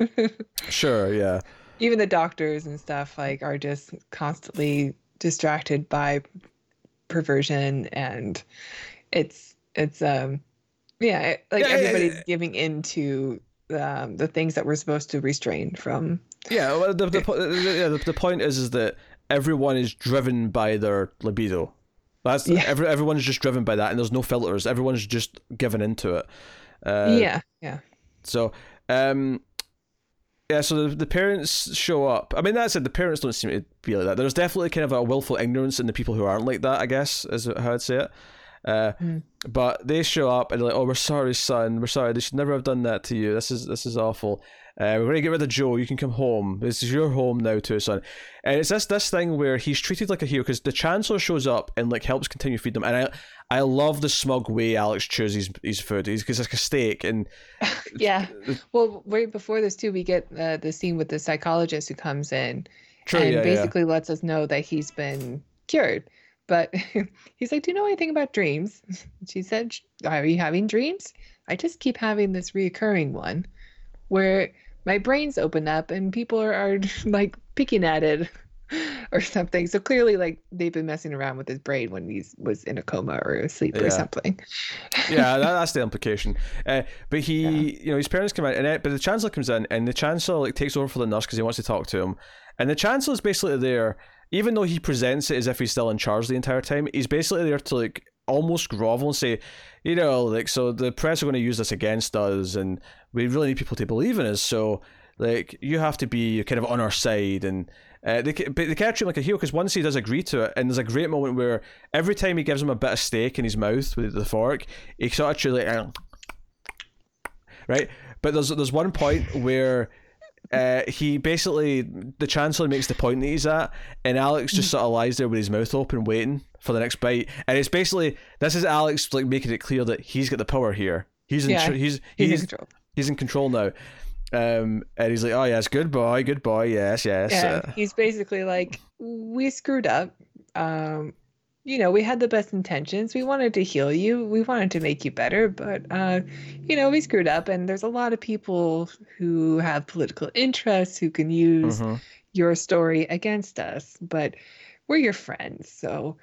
sure, yeah even the doctors and stuff like are just constantly distracted by perversion and it's it's um yeah like yeah, everybody's yeah, giving into um, the things that we're supposed to restrain from yeah well the, the, the, the point is is that everyone is driven by their libido. That's yeah. every, everyone's just driven by that and there's no filters. Everyone's just given into it. Uh, yeah yeah. so um yeah, so the, the parents show up. I mean, that's it. The parents don't seem to be like that. There's definitely kind of a willful ignorance in the people who aren't like that. I guess is how I'd say it. Uh, mm. But they show up and they're like, "Oh, we're sorry, son. We're sorry. They should never have done that to you. This is this is awful. Uh, we're gonna get rid of Joe. You can come home. This is your home now, too, son." And it's this this thing where he's treated like a hero because the Chancellor shows up and like helps continue feed them. And I I love the smug way Alex chews his, his food. He's because like a steak and yeah. Well, right before this too, we get uh, the scene with the psychologist who comes in True, and yeah, basically yeah. lets us know that he's been cured. But he's like, "Do you know anything about dreams?" She said, "Are you having dreams?" I just keep having this reoccurring one, where my brains open up and people are, are like picking at it or something. So clearly, like they've been messing around with his brain when he was in a coma or asleep yeah. or something. yeah, that, that's the implication. Uh, but he, yeah. you know, his parents come out, and it, but the chancellor comes in, and the chancellor like takes over for the nurse because he wants to talk to him, and the chancellor is basically there. Even though he presents it as if he's still in charge the entire time, he's basically there to like almost grovel and say, you know, like so the press are going to use this against us, and we really need people to believe in us. So like you have to be kind of on our side and uh, they, but they can't treat him like a hero because once he does agree to it, and there's a great moment where every time he gives him a bit of steak in his mouth with the fork, he sort of truly, uh, right? But there's there's one point where uh, he basically the chancellor makes the point that he's at, and Alex just sort of lies there with his mouth open, waiting for the next bite. And it's basically this is Alex like making it clear that he's got the power here. He's in yeah, he's he's, he's control. He's in control now. Um, and he's like, "Oh yes, good boy, good boy, yes, yes." Yeah, uh, he's basically like, "We screwed up. Um, you know, we had the best intentions. We wanted to heal you. We wanted to make you better, but uh, you know, we screwed up. And there's a lot of people who have political interests who can use mm-hmm. your story against us. But we're your friends, so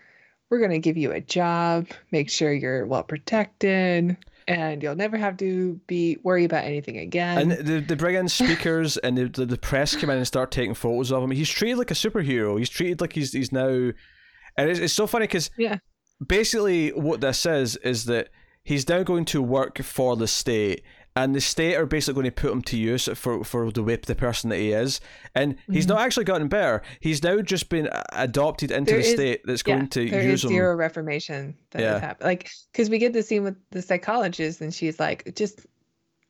we're gonna give you a job. Make sure you're well protected." And you'll never have to be worry about anything again. And they, they bring in speakers, and the, the, the press come in and start taking photos of him. He's treated like a superhero. He's treated like he's he's now, and it's, it's so funny because yeah, basically what this is is that he's now going to work for the state and the state are basically going to put him to use for for the whip the person that he is. And he's mm-hmm. not actually gotten better. He's now just been adopted into there the is, state that's going to there use is zero reformation that yeah. has happened. Like because we get the scene with the psychologist and she's like just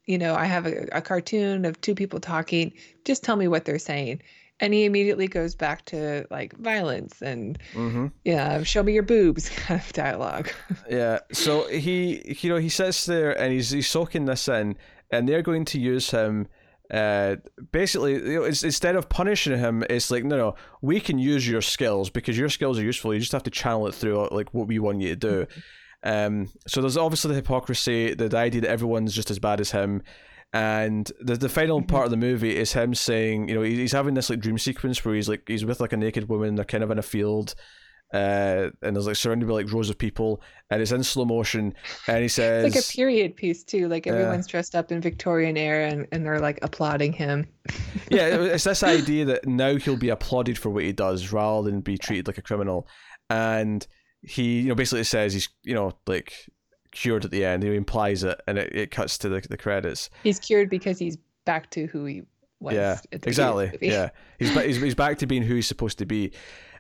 you know i have a, a cartoon of two people talking. Just tell me what they're saying and he immediately goes back to like violence and mm-hmm. yeah show me your boobs kind of dialogue yeah so he you know he sits there and he's he's soaking this in and they're going to use him uh, basically, you know, instead of punishing him, it's like no, no, we can use your skills because your skills are useful. You just have to channel it through like what we want you to do. Um, so there's obviously the hypocrisy, the idea that everyone's just as bad as him, and the the final Mm-hmm. part of the movie is him saying, you know, he's having this like dream sequence where he's like he's with like a naked woman, they're kind of in a field, uh, and there's like surrounded by like rows of people, and it's in slow motion, and he says, It's like a period piece too. Like Yeah. everyone's dressed up in Victorian era and, and they're like applauding him. yeah, it's this idea that now he'll be applauded for what he does rather than be treated like a criminal, and he, you know, basically says he's, you know, like cured at the end. He implies it, and it, it cuts to the the credits. He's cured because he's back to who he was. yeah, exactly. beginning of the movie. Yeah, he's, he's he's back to being who he's supposed to be.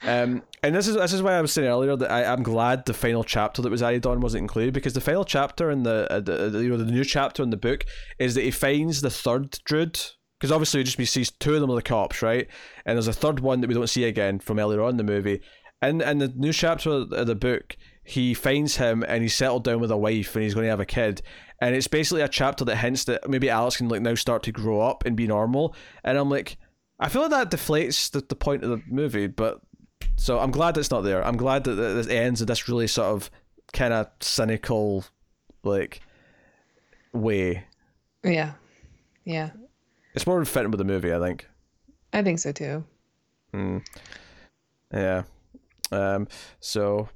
Um, and this is this is why I was saying earlier that I, I'm glad the final chapter that was added on wasn't included because the final chapter in the, uh, the, the you know the new chapter in the book is that he finds the third droog because obviously we just we see two of them are the cops right and there's a third one that we don't see again from earlier on in the movie and in the new chapter of the book he finds him and he's settled down with a wife and he's going to have a kid and it's basically a chapter that hints that maybe Alex can like now start to grow up and be normal and I'm like I feel like that deflates the, the point of the movie but so I'm glad it's not there. I'm glad that it ends in this really sort of kind of cynical, like, way. Yeah. Yeah. It's more fitting with the movie, I think. I think so too. Mm. Yeah. Um. So,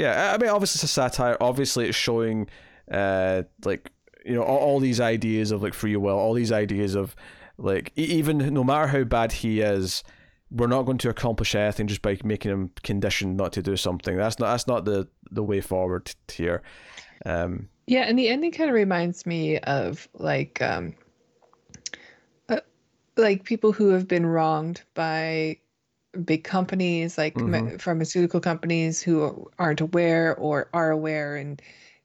yeah. I mean, obviously it's a satire. Obviously, it's showing, uh, like you know, all, all these ideas of like free will, all these ideas of like even no matter how bad he is, we're not going to accomplish anything just by making him conditioned not to do something. That's not that's not the the way forward here. Um. Yeah, and the ending kind of reminds me of like um uh, like people who have been wronged by big companies like Mhm. pharmaceutical companies who aren't aware or are aware and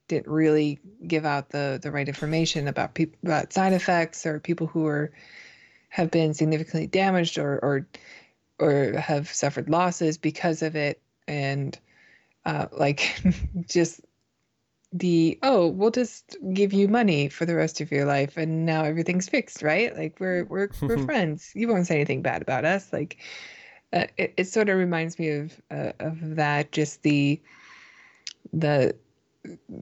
didn't really give out the the right information about people about side effects or people who are have been significantly damaged or or or have suffered losses because of it. And uh, like just the oh we'll just give you money for the rest of your life and now everything's fixed right? Like we're we're we're friends. You won't say anything bad about us. Like uh, it, it sort of reminds me of uh, of that just the the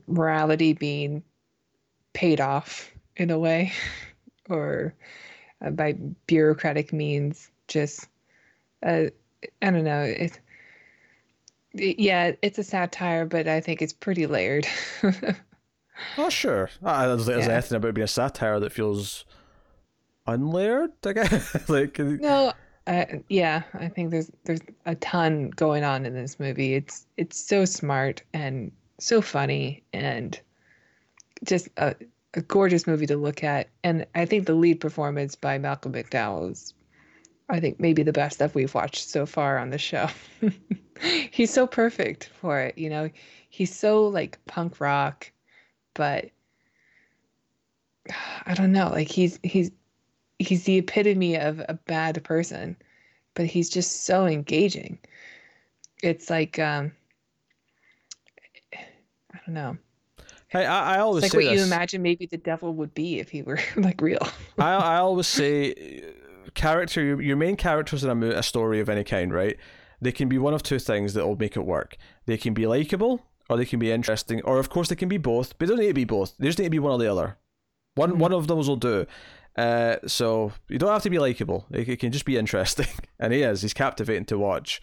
morality being paid off in a way or uh, by bureaucratic means just uh, i don't know it, it- yeah it's a satire but i think it's pretty layered Oh sure. Don't there's Yeah. anything about being a satire that feels unlayered. I guess. like. no uh, yeah i think there's there's a ton going on in this movie. It's it's so smart and so funny and just a, a gorgeous movie to look at. And i think the lead performance by malcolm mcdowell is i think maybe the best that we've watched so far on the show. He's so perfect for it you know? He's so like punk rock but i don't know. Like he's he's he's the epitome of a bad person but he's just so engaging it's like um i don't know Hey, I, I always it's like what you imagine maybe the devil would be if he were like real I I always say, uh, character your, your main characters in a, mo- a story of any kind, right? They can be one of two things that will make it work. They can be likable, or they can be interesting, or of course they can be both. But they don't need to be both. They just need to be one or the other. One Mhm. one of those will do. Uh, so you don't have to be likable. It, it can just be interesting, and he is. He's captivating to watch.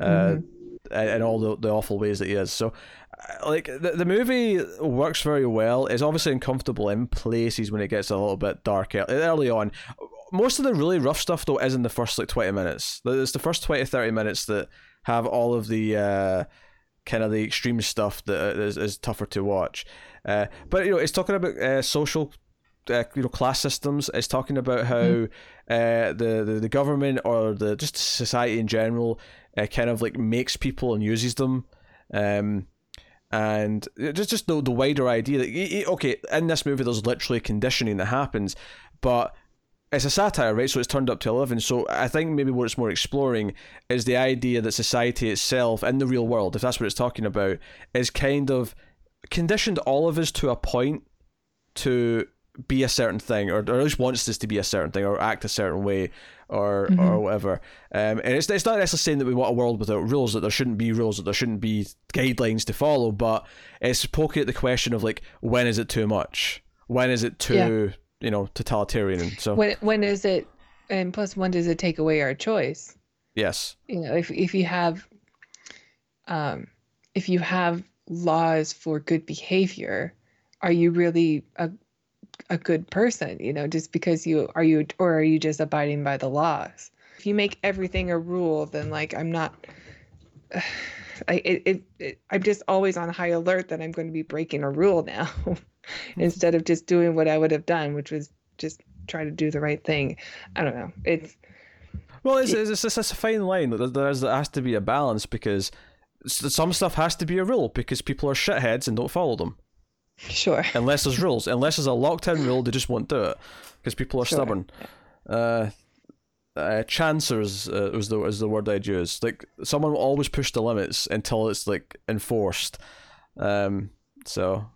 Uh, Mhm. and and all the, the awful ways that he is. So, uh, like the, the movie works very well. It's obviously uncomfortable in places when it gets a little bit darker early on. Most of the really rough stuff though is in the first like twenty minutes. It's the first 20, 30 minutes that have all of the uh, kind of the extreme stuff that is, is tougher to watch. Uh, but you know, it's talking about uh, social. Uh, you know, class systems. It's talking about how uh, the, the the government or the just society in general uh, kind of like makes people and uses them. Um, and just just the, the wider idea that okay, in this movie there's literally conditioning that happens, but it's a satire, right? So it's turned up to eleven. So I think maybe what it's more exploring is the idea that society itself in the real world, if that's what it's talking about, is kind of conditioned all of us to a point to be a certain thing, or, or at least wants us to be a certain thing, or act a certain way, or or whatever. Um, and it's it's not necessarily saying that we want a world without rules, that there shouldn't be rules, that there shouldn't be guidelines to follow, but it's poking at the question of like when is it too much? When is it too you know totalitarian. And so when when is it? And plus, when does it take away our choice? yes, You know, if if you have, um, if you have laws for good behavior, are you really a a good person? You know, just because you are you or are you just abiding by the laws? If you make everything a rule, then like I'm not. I it, it, it I'm just always on high alert that I'm going to be breaking a rule now, hmm. instead of just doing what I would have done, which was just try to do the right thing. I don't know. It's Well, it's, it's, it's, it's a fine line. There, there, is, there has to be a balance because some stuff has to be a rule because people are shitheads and don't follow them. Sure. Unless there's rules. Unless there's a locked in rule, they just won't do it because people are Sure. stubborn. Uh, uh, chancers uh, was the is the word I'd use. Like someone will always push the limits until it's like enforced. Um, so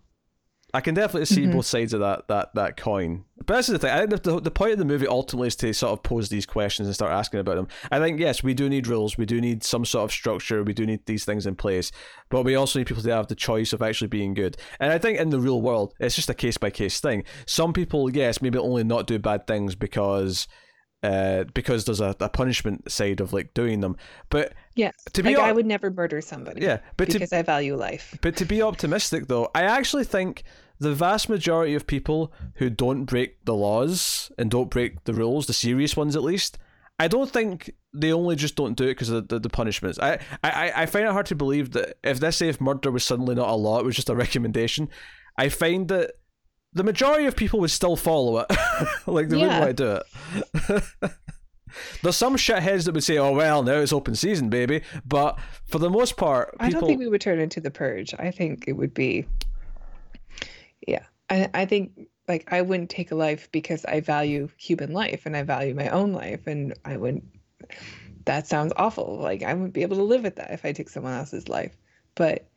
I can definitely see Mhm. both sides of that that that coin. But this is the thing. I think the, the point of the movie ultimately is to sort of pose these questions and start asking about them. I think yes, we do need rules. We do need some sort of structure. We do need these things in place. But we also need people to have the choice of actually being good. And I think in the real world, it's just a case by case thing. Some people, yes, maybe only not do bad things because. Uh, because there's a, a punishment side of like doing them, but Yes. To be like I would never murder somebody. yeah, but to because I value life. but to be optimistic, though, I actually think the vast majority of people who don't break the laws and don't break the rules, the serious ones at least, I don't think they only just don't do it because of the, the, the punishments. I, I, I find it hard to believe that if this say if murder was suddenly not a law, it was just a recommendation. I find that the majority of people would still follow it. like they Yeah. wouldn't want to do it. There's some shitheads that would say, "Oh well, now it's open season, baby," but for the most part, people I don't think we would turn into the purge. I think it would be yeah. I I think like I wouldn't take a life because I value human life and I value my own life and I wouldn't that sounds awful. Like I wouldn't be able to live with that if I took someone else's life. But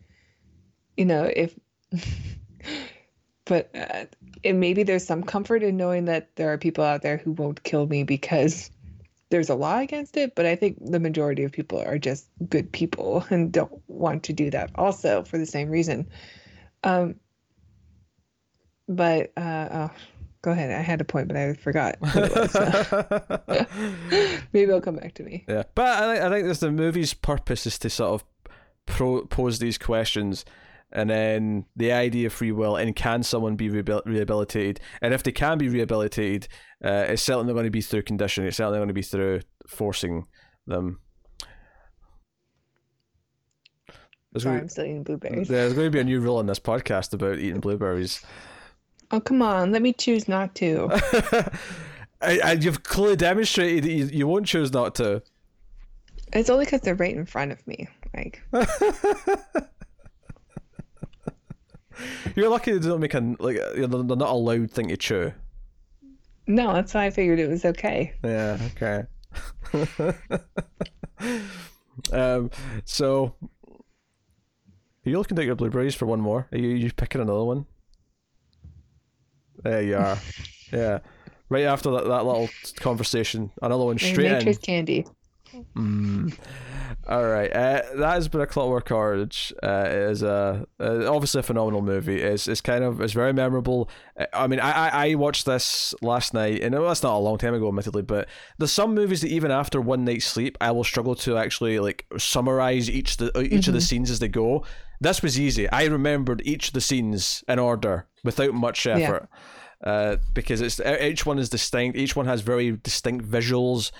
you know, if but uh, and maybe there's some comfort in knowing that there are people out there who won't kill me because there's a law against it, but I think the majority of people are just good people and don't want to do that also for the same reason. Um, but uh, oh, go ahead. I had a point, but I forgot. was, so Maybe it'll come back to me. Yeah, but I think I think this the movie's purpose is to sort of pro- pose these questions, and then the idea of free will and can someone be rehabil- rehabilitated, and if they can be rehabilitated, uh, it's certainly not going to be through conditioning. It's certainly going to be through forcing them. There's Sorry, going, I'm still eating blueberries. there's going to be a new rule on this podcast about eating blueberries. Oh, come on. Let me choose not to. and and you've clearly demonstrated that you, you won't choose not to. It's only because they're right in front of me. Like, You're lucky they don't make a like they're not a loud thing to chew. no, that's why I figured it was okay. Yeah. Okay. um. So, are you looking at your blueberries for one more? Are you you picking another one? There you are. yeah. Right after that, that little conversation, another one straight may in. candy. Mm. All right, uh, that has been a Clockwork Orange. Uh, it is a uh, obviously a phenomenal movie. It's it's kind of it's very memorable. Uh, I mean, I, I I watched this last night, and that's not a long time ago, admittedly. But there's some movies that even after one night's sleep, I will struggle to actually like summarize each the uh, each of the scenes as they go. This was easy. I remembered each of the scenes in order without much effort. Uh, because it's each one is distinct. Each one has very distinct visuals,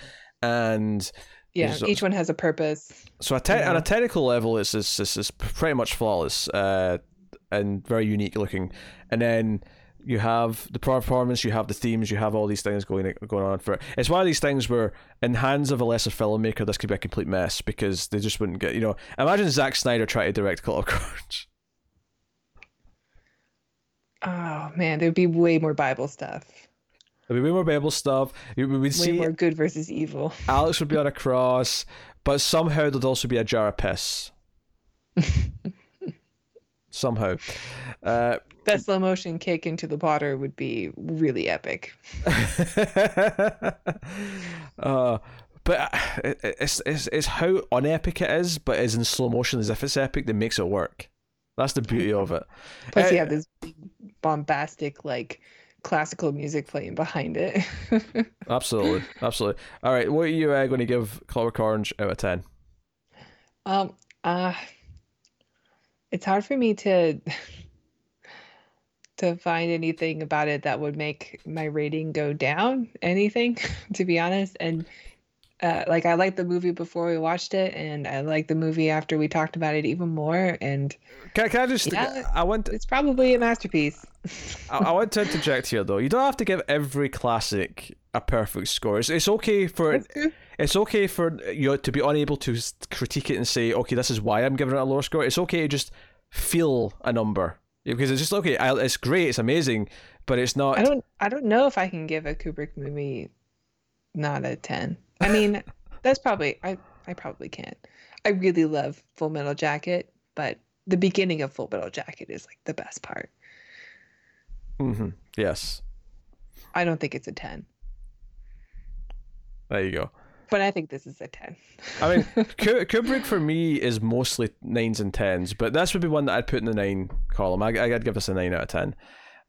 and Yeah, There's- each one has a purpose. so a te- on a technical level, it's, it's, it's pretty much flawless uh, and very unique looking. And then you have the performance, you have the themes, you have all these things going going on for it. It's one of these things where, in the hands of a lesser filmmaker, this could be a complete mess because they just wouldn't get. You know, imagine Zack Snyder trying to direct Clockwork Orange. Oh man, there'd be way more Bible stuff. There'd be way more Bible stuff. We would Way see more good versus evil. Alex would be on a cross, but somehow there'd also be a jar of piss. somehow. Uh, That slow motion kick into the water would be really epic. uh, but uh, it's, it's it's how unepic it is, but is in slow motion as if it's epic that makes it work. That's the beauty of it. Plus, Uh, you have this bombastic like classical music playing behind it. absolutely, absolutely. All right, what are you uh, going to give Clockwork Orange out of ten? Um, uh, it's hard for me to to find anything about it that would make my rating go down. Anything, to be honest, and uh, like I liked the movie before we watched it, and I liked the movie after we talked about it even more. And can, can I just? Yeah, I want. To, it's probably a masterpiece. I, I, want to interject here, though. You don't have to give every classic a perfect score. It's, it's okay for it's okay for you to be unable to critique it and say, okay, this is why I'm giving it a lower score. It's okay to just feel a number because it's just okay. it's great. It's amazing, but it's not. I don't. I don't know if I can give a Kubrick movie not a ten. I mean, that's probably I I probably can't. I really love Full Metal Jacket, but the beginning of Full Metal Jacket is like the best part. Mm-hmm. Yes. I don't think it's a ten. There you go. But I think this is a ten. I mean, Kubrick for me is mostly nines and tens, but this would be one that I'd put in the nine column. I, I'd give this a nine out of ten.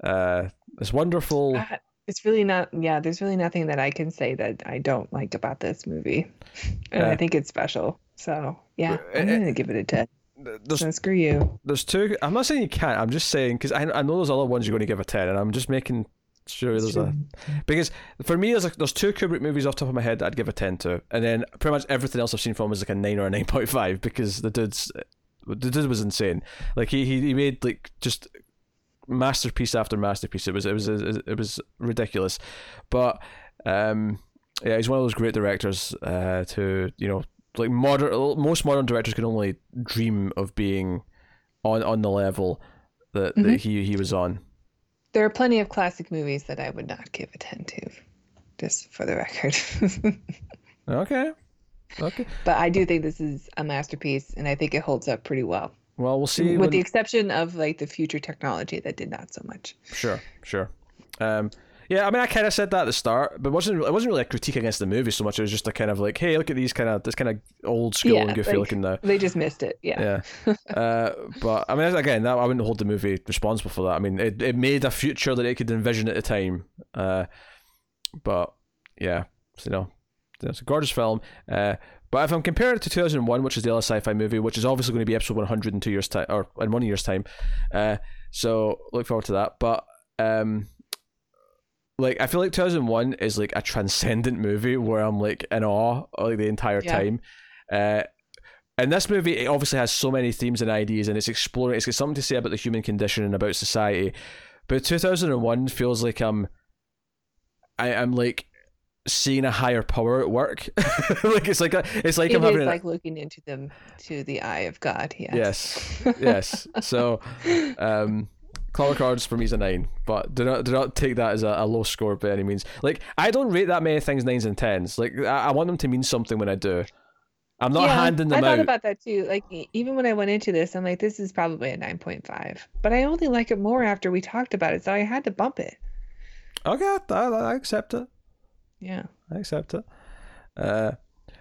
Uh, it's wonderful. Uh, it's really not yeah there's really nothing that i can say that i don't like about this movie. And i think it's special. So yeah i'm eh, gonna eh, give it a 10 there's, so screw you. there's two i'm not saying you can't i'm just saying because I, I know there's other ones you're going to give a 10 and i'm just making sure there's a because for me there's like there's two kubrick movies off the top of my head that i'd give a 10 to and then pretty much everything else i've seen from him is like a 9 or a 9.5 because the dude's the dude was insane. Like he, he, he made like just masterpiece after masterpiece. It was it was it was ridiculous, but um, yeah, he's one of those great directors uh, to you know like modern most modern directors can only dream of being on on the level that, mm-hmm. that he he was on. There are plenty of classic movies that I would not give a ten to, just for the record. okay. Okay. But I do think this is a masterpiece, and I think it holds up pretty well. Well, we'll see. With when... the exception of like the future technology that did not so much. Sure, sure. Um, yeah, I mean, I kind of said that at the start, but it wasn't it wasn't really a critique against the movie so much. It was just a kind of like, hey, look at these kind of this kind of old school yeah, and goofy like, looking now. They just missed it. Yeah. Yeah. uh, but I mean, again, I wouldn't hold the movie responsible for that. I mean, it it made a future that it could envision at the time. Uh, but yeah, so, you know, it's a gorgeous film. Uh, but if I'm comparing it to 2001, which is the other sci-fi movie, which is obviously going to be episode 100 in two years time or in one year's time, uh, so look forward to that. But um, like I feel like 2001 is like a transcendent movie where I'm like in awe like the entire yeah. time. Uh, and this movie it obviously has so many themes and ideas, and it's exploring. It's got something to say about the human condition and about society. But 2001 feels like I'm, I, I'm like seeing a higher power at work. like it's like a, it's like it I'm having like a, looking into them to the eye of God. Yes. Yes. yes. So, um, Clockwork Orange for me is a nine, but do not do not take that as a, a, low score by any means. Like I don't rate that many things nines and tens. Like I, I want them to mean something when I do. I'm not yeah, handing them I out. I thought about that too. Like even when I went into this, I'm like, this is probably a nine point five. But I only like it more after we talked about it, so I had to bump it. Okay, I, I accept it. Yeah, I accept it. Uh,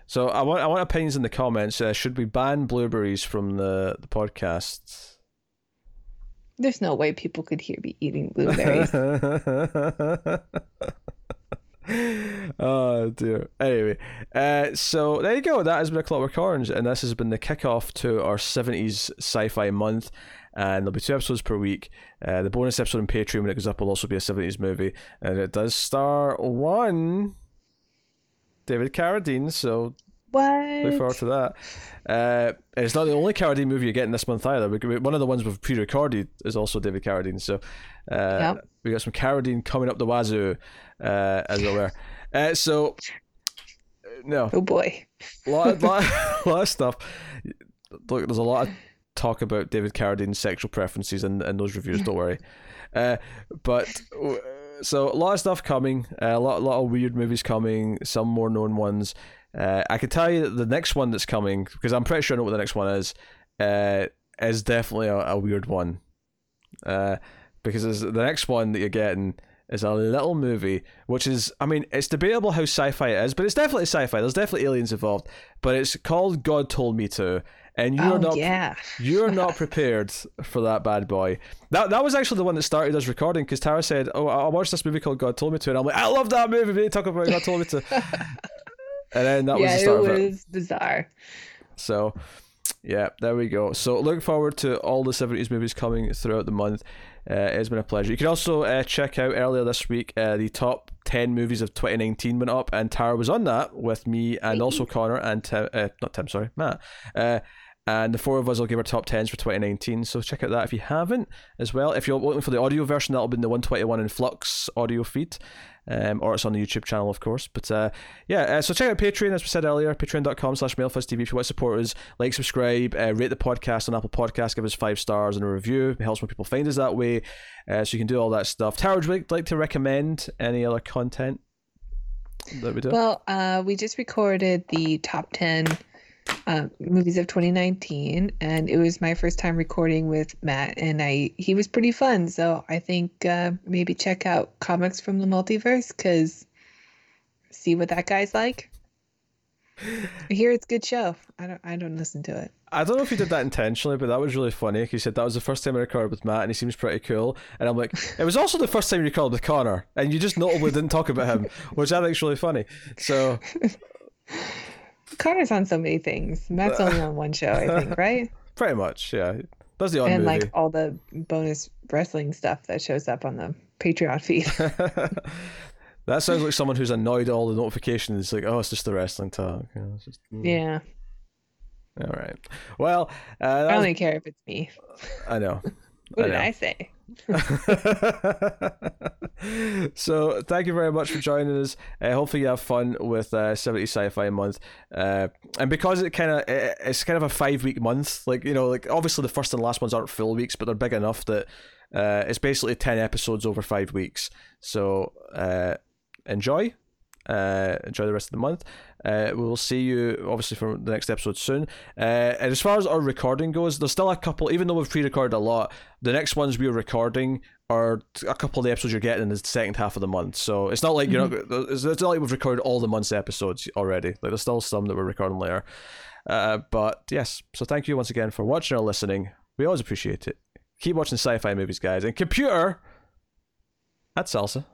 so I want I want opinions in the comments. Uh, should we ban blueberries from the the podcast? There's no way people could hear me eating blueberries. oh dear. Anyway, uh, so there you go. That has been a Clockwork Orange, and this has been the kickoff to our 70s sci-fi month. And there'll be two episodes per week. Uh, the bonus episode on Patreon when it goes up will also be a 70s movie, and it does star one David Carradine. So what? Look forward to that. Uh, it's not the only Carradine movie you're getting this month either. One of the ones we've pre-recorded is also David Carradine. So uh, yep. we got some Carradine coming up the wazoo, uh, as it were. Uh, so no. Oh boy. lot, lot, lot of stuff. Look, there's a lot of talk about David Carradine's sexual preferences in, in those reviews. Don't worry. Uh, but so a lot of stuff coming. Uh, a lot, a lot of weird movies coming. Some more known ones. Uh, I can tell you that the next one that's coming because I'm pretty sure I know what the next one is. Uh, is definitely a, a weird one. Uh, because the next one that you're getting is a little movie, which is, I mean, it's debatable how sci-fi it is, but it's definitely sci-fi. There's definitely aliens involved, but it's called God Told Me to, and you're oh, not, yeah. you're not prepared for that bad boy. That that was actually the one that started us recording because Tara said, "Oh, I watched this movie called God Told Me to," and I'm like, "I love that movie." We talk about God Told Me to, and then that yeah, was the start it of it. was bizarre. So, yeah, there we go. So, looking forward to all the 70s movies coming throughout the month. Uh, it's been a pleasure. You can also uh, check out earlier this week uh, the top 10 movies of 2019 went up, and Tara was on that with me and also Connor and Tim, uh, not Tim, sorry, Matt. And the four of us will give our top 10s for 2019. So check out that if you haven't as well. If you're looking for the audio version, that'll be in the 121 in Flux audio feed. Um, or it's on the YouTube channel, of course. But uh, yeah, uh, so check out Patreon, as we said earlier, patreon.com slash mildfuzztv if you want to support us. Like, subscribe, uh, rate the podcast on Apple Podcasts, give us five stars and a review. It helps more people find us that way. Uh, so you can do all that stuff. Tara, would you like to recommend any other content that we do? Well, uh, we just recorded the top 10 uh, movies of 2019, and it was my first time recording with Matt, and I he was pretty fun. So I think uh, maybe check out Comics from the Multiverse because see what that guy's like. I hear it's a good show. I don't I don't listen to it. I don't know if he did that intentionally, but that was really funny. He said that was the first time I recorded with Matt, and he seems pretty cool. And I'm like, it was also the first time you recorded with Connor, and you just notably didn't talk about him, which I think is really funny. So Connor's on so many things. Matt's only on one show, I think, right? pretty much, yeah. That's the odd and movie. like all the bonus wrestling stuff that shows up on the Patreon feed. that sounds like someone who's annoyed at all the notifications. Like, oh, it's just the wrestling talk. It's just, mm. yeah. All right. Well, uh, I was- only care if it's me. I know. What I did know. I say? so thank you very much for joining us. Uh, hopefully you have fun with uh, 70 Sci-Fi Month, uh, and because it kind of it's kind of a five week month. Like you know, like obviously the first and last ones aren't full weeks, but they're big enough that uh, it's basically ten episodes over five weeks. So uh, enjoy. Uh, enjoy the rest of the month. Uh, we will see you obviously for the next episode soon. Uh, and as far as our recording goes, there's still a couple, even though we've pre-recorded a lot. The next ones we're recording are a couple of the episodes you're getting in the second half of the month. So it's not like you're not. It's, not like we've recorded all the month's episodes already. Like there's still some that we're recording later. Uh, but yes, so thank you once again for watching or listening. We always appreciate it. Keep watching sci-fi movies, guys. And computer. That's salsa.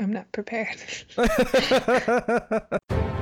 I'm not prepared.